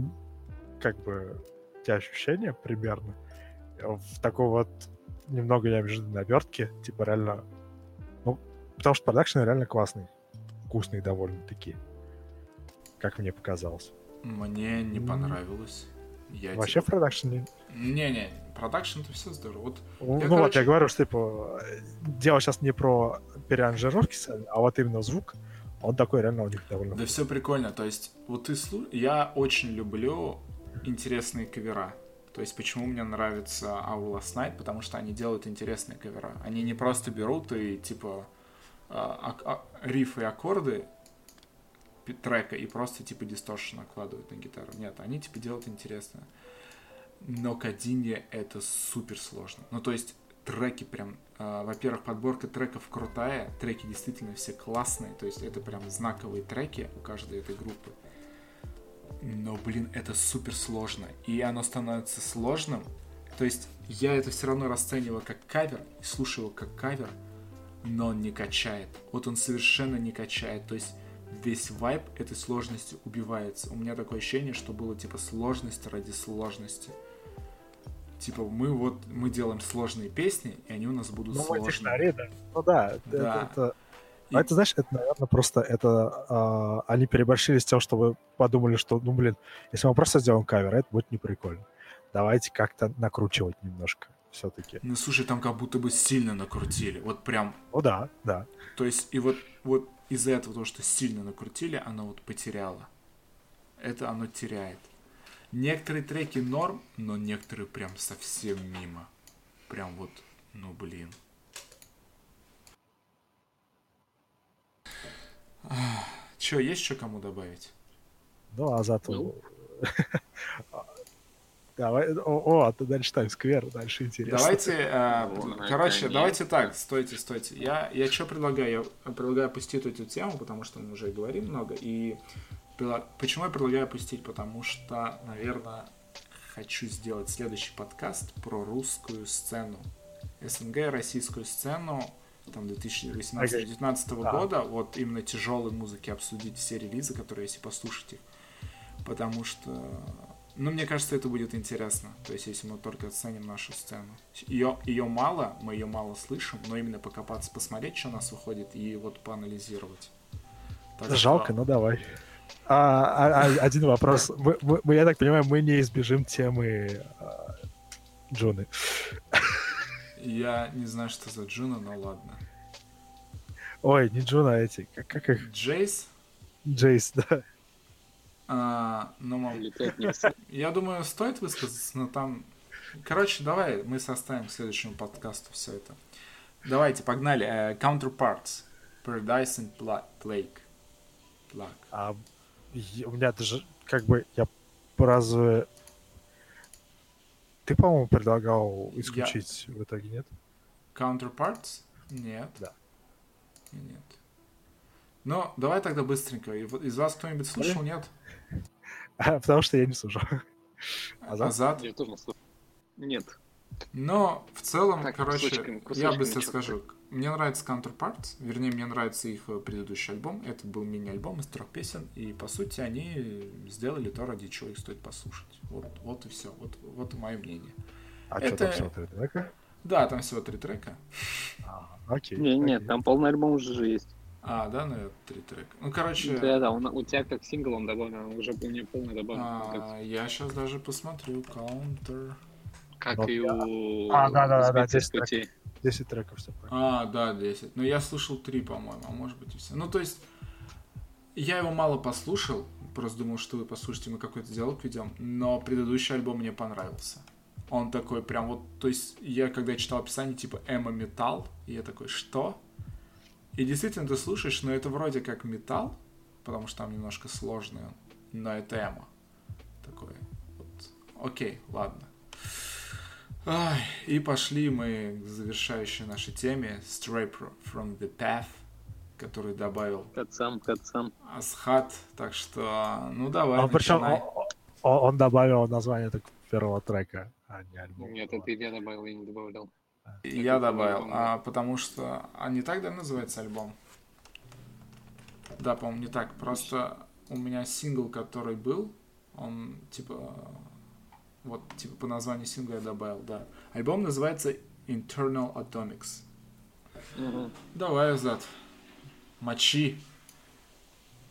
как бы те ощущения примерно в такой вот немного неожиданной обертке, типа реально, ну, потому что продакшн реально классный, вкусный довольно-таки, как мне показалось. Мне не понравилось. Я Вообще в типа- продакшне Не-не, продакшн-то все здорово. Вот Ну, Я, ну вот, короче- я говорю, что типа дело сейчас не про переанжировки, а вот именно звук, он такой реально у них довольно... Да все прикольно. То есть, вот ты слу... Я очень люблю интересные кавера. То есть, почему мне нравится Our Last Night? Потому что они делают интересные кавера. Они не просто берут и, типа, а, а- а- рифы и аккорды трека и просто, типа, дисторшн накладывают на гитару. Нет, они, типа, делают интересно. Но кодинье это супер сложно. Ну, то есть, треки прям... а, во-первых, подборка треков крутая. Треки действительно все классные. То есть, это прям знаковые треки у каждой этой группы. Но, блин, это супер сложно. И оно становится сложным. То есть, я это все равно расцениваю как кавер, слушаю его как кавер, но он не качает. Вот он совершенно не качает. То есть, весь вайб этой сложности убивается. У меня такое ощущение, что было типа сложность ради сложности. Типа мы вот мы делаем сложные песни, и они у нас будут Ну, сложные. технари, да. Ну да, это- Да. это... И- А это, знаешь, это, наверное, просто это... а, они переборщили с тем, что вы подумали, что, ну, блин, если мы просто сделаем кавер, это будет не прикольно. Давайте как-то накручивать немножко все-таки. Ну слушай, там как будто бы сильно накрутили. Вот прям. Ну да, да. То есть, и вот, вот из-за этого, то, что сильно накрутили, оно вот потеряло. Это оно теряет. Некоторые треки норм, но некоторые прям совсем мимо. Прям вот, ну блин. Че, есть что кому добавить? Ну, а зато... Ну. Давай, о, о, а ты дальше Тайм Сквер, дальше интересно. Давайте, э, короче, наконец. давайте так, стойте, стойте. Я, я что предлагаю? Я предлагаю опустить эту тему, потому что мы уже говорим много. И почему я предлагаю опустить? Потому что, наверное, хочу сделать следующий подкаст про русскую сцену. СНГ, российскую сцену, там 2018-2019 Да. года, вот именно тяжелой музыки обсудить все релизы, которые если послушать их. Потому что, ну, мне кажется, это будет интересно. То есть, если мы только оценим нашу сцену. Ее, ее мало, мы ее мало слышим, но именно покопаться, посмотреть, что у нас выходит, и вот поанализировать. Так что- Жалко, ну давай. А, а- а- один вопрос. Мы- мы, я так понимаю, мы не избежим темы а, Джуны. Я не знаю, что за Джуна, но ладно. Ой, не Джуна, а эти. Как, как их? Джейс, Джейс, да. А, ну, Летать не все. я думаю, стоит высказаться, но там... Короче, давай мы составим к следующему подкасту все это. Давайте, погнали. Э, Counterparts. Paradise and Pla- Plague. Plague. А, я- у меня даже как бы я разве... Ты, по-моему, предлагал исключить в итоге, нет? Counterparts? Нет. Да. Нет. Ну, давай тогда быстренько. Из вас кто-нибудь слушал, нет? Потому что я не слушал. Азат? Азат? Я тоже. Нет. Но в целом, Так, короче, кусочками- я кусочками быстро чё-то. скажу. Мне нравится Counterparts, вернее, мне нравится их э, предыдущий альбом. Это был мини-альбом из трех песен, и по сути они сделали то, ради чего их стоит послушать. Вот, вот и все. Вот, вот и мое мнение. А Это- что там всего три трека? Да, там всего три трека. А, окей. Не, нет, окей. там полный альбом уже же есть. А, да, наверное, три трека. Ну, короче, Да, да, у, тебя как сингл он добавлен, уже у меня полный добавлен. а, я сейчас даже посмотрю. Counter. Как Вот и у... А, да, да, да, да, «Сбитых здесь с путей». 10 треков все. А, да, 10. Но я слушал 3, по-моему, а может быть и все. Ну, то есть, я его мало послушал, просто думал, что вы послушаете, мы какой-то диалог ведем, но предыдущий альбом мне понравился. Он такой прям вот, то есть, я когда читал описание, типа, эмо металл, и я такой, что? И действительно, ты слушаешь, но это вроде как металл, потому что там немножко сложный он, но это эмо. Такой, вот, окей, ладно. Ай, и пошли мы к завершающей нашей теме Stray from the Path, который добавил Кацам, Кацам. Асхат. Так что, ну давай, А причем он, он- он добавил название так, первого трека, а не альбома. Нет, это я добавил, я не добавлял. Я добавил, а, потому что... А не так, да, называется альбом? Да, по-моему, не так. Просто у меня сингл, который был, он, типа... Вот, типа, по названию сингла я добавил, да. Альбом называется Internal Atomics. Мгм. Давай, Азат, мочи.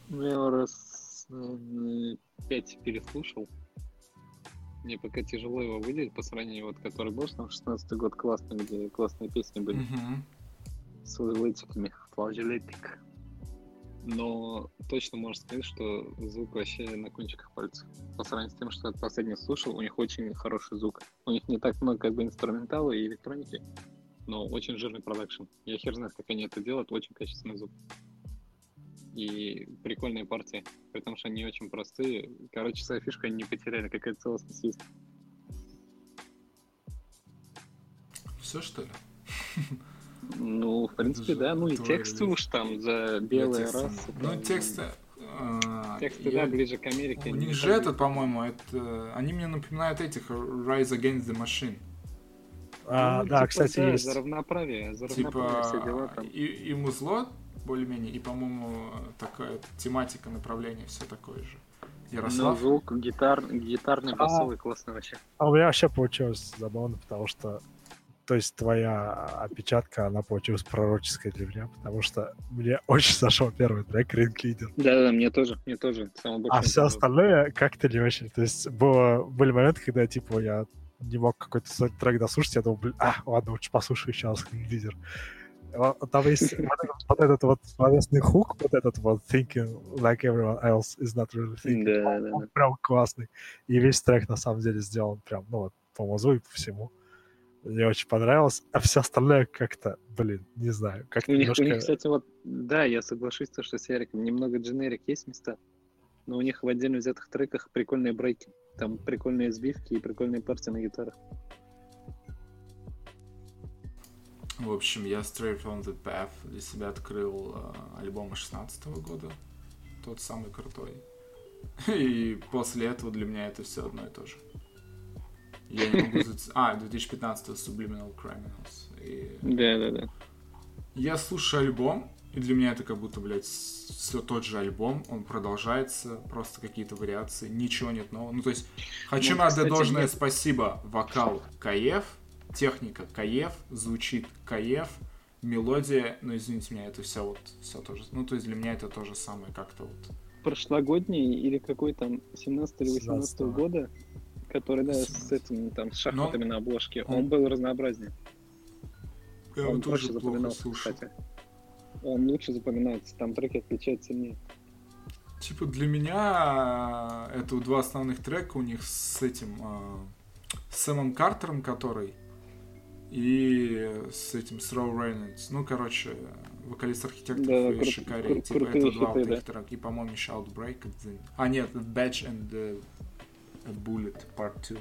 Ну, я его раз э, пять переслушал. Мне пока тяжело его выделить по сравнению, вот, который был, там 16 год классный, где классные песни были с летиками, флажелетик. Но точно можно сказать, что звук вообще на кончиках пальцев. По сравнению с тем, что я последний слушал, у них очень хороший звук. У них не так много как бы инструментала и электроники, но очень жирный продакшн. Я хер знает, как они это делают, очень качественный звук. И прикольные партии, потому что они очень простые. Короче, своя фишка они не потеряли, какая-то целостность есть. Все, что ли? Ну, в принципе, да. Ну и тексты уж там за белые расы. Ну, тексты... а, Тексты, я- да, ближе к Америке. У них же этот, по-моему, это... Они мне напоминают этих Rise Against the Machine. А, Ну, да, типа, кстати, да, есть. За равноправие, за равноправие все дела Типа, там. и, и музло более-менее, и, по-моему, такая тематика, направление, все такое же. Ну, Ярослав? звук, гитар, гитарный А. басовый классный вообще. А у меня вообще получилось забавно, потому что то есть твоя опечатка, она получилась пророческой для меня, потому что мне очень зашел первый трек Ring Leader. Да-да, мне тоже, мне тоже. Самое А все было. остальное как-то не очень. То есть было, были моменты, когда типа я не мог какой-то трек дослушать, я думал, блин, а, ладно, лучше послушаю еще раз Ring Leader. Там есть вот этот, вот словесный хук, вот этот вот thinking like everyone else is not really thinking. Да, да, да. прям классный. И весь трек на самом деле сделан прям, ну вот, по музу и по всему. Мне очень понравилось. А все остальное как-то, блин, не знаю, как-то У них, немножко... у них, кстати, вот, да, я соглашусь, то, что с Яриком немного дженерик есть места, но у них в отдельно взятых треках прикольные брейки. Там прикольные сбивки и прикольные партии на гитарах. В общем, я Straight from the Path для себя открыл э, альбом 16 года. Тот самый крутой. И после этого для меня это все одно и то же. Я не могу... А, 2015 Subliminal Criminals. И Да-да-да. Я слушаю альбом, и для меня это как будто, блядь, все тот же альбом, он продолжается, просто какие-то вариации, ничего нет нового. Ну, то есть, хочу Ну, надо кстати, должное нет. спасибо, вокал Каев, техника Каев, звучит Каев, мелодия, ну, извините меня, это все вот, все тоже, ну, то есть, для меня это то же самое как-то вот. Прошлогодний или какой там 17 или 18 17-го. года, который, да, с 17. этим, там, с шахматами на обложке, он- он был разнообразнее. Я он тоже плохо запоминался, слушал. кстати. Он лучше запоминается, там треки отличаются сильнее. Типа для меня э, это два основных трека у них с этим э, с Сэмом Картером, который и с этим с Роу Рейнольдс. Ну, короче, вокалист архитектор Да, и крут- Шикари. кру- Типа это два вот да. таких трека. И, по-моему, еще Outbreak. один. А, нет, Batch and the Bullet Part 2.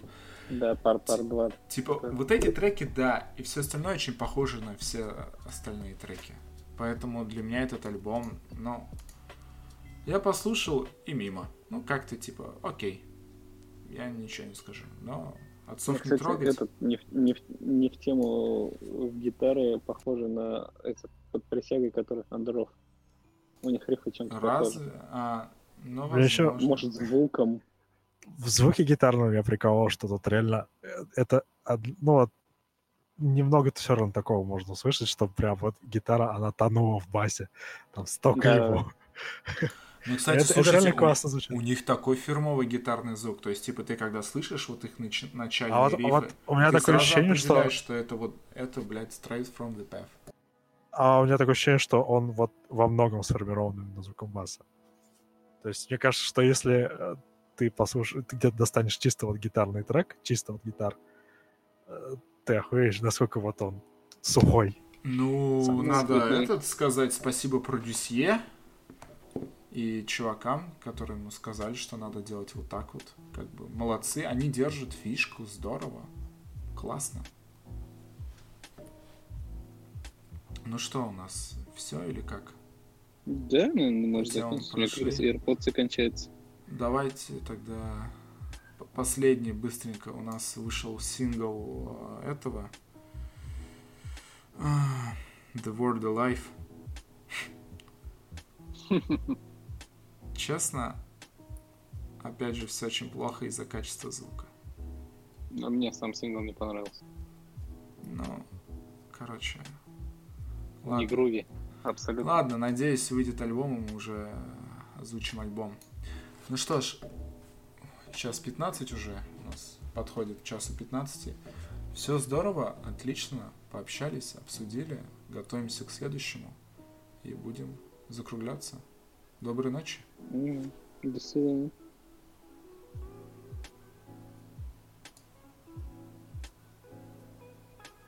Да, пар пар два. Типа, Да. вот эти треки, да, и все остальное очень похоже на все остальные треки. Поэтому для меня этот альбом, ну, я послушал и мимо. Ну, как-то типа, окей. Я ничего не скажу. Но Ну, отцов не кстати, трогать. этот не, в- не, не в тему в гитаре похоже на этот под присягой, который Андеров. У них рифы чем-то Раз, а, ну, возможно. Может, звуком. В звуке гитарном я приколол, что тут реально э, это, ну вот, немного все равно такого можно услышать, что прям вот гитара, она тонула в басе. Там столько Да. его. Ну, кстати, это, это слушайте, реально у- классно звучит. У них такой фирмовый гитарный звук. То есть, типа, ты когда слышишь вот их нач- начальные А вот, рифы, вот у меня ты такое сразу ощущение, что... что это вот, это, блядь, straight from the path. А у меня такое ощущение, что он вот во многом сформирован именно звуком баса. То есть мне кажется, что если э, ты послушаешь, ты где-то достанешь чисто вот гитарный трек, чисто вот гитар, э, ты охуеешь, насколько вот он сухой. Ну, Самый надо этот сказать спасибо продюсье и чувакам, которые ему сказали, что надо делать вот так вот. Как бы молодцы, они держат фишку, здорово. Классно. Ну что у нас, все или как? Да, ну, может закончить. У меня как раз прошли. AirPods кончается. Давайте тогда последний быстренько. У нас вышел сингл э, этого The Word Alive. Честно, опять же, все очень плохо из-за качества звука. А мне сам сингл не понравился. Ну, короче. Не Ладно. груви. Абсолютно. Ладно, надеюсь, выйдет альбом, и мы уже озвучим альбом. Ну что ж, сейчас 15 уже, у нас подходит к часу 15. Все здорово, отлично, пообщались, обсудили, готовимся к следующему и будем закругляться. Доброй ночи. М, До свидания.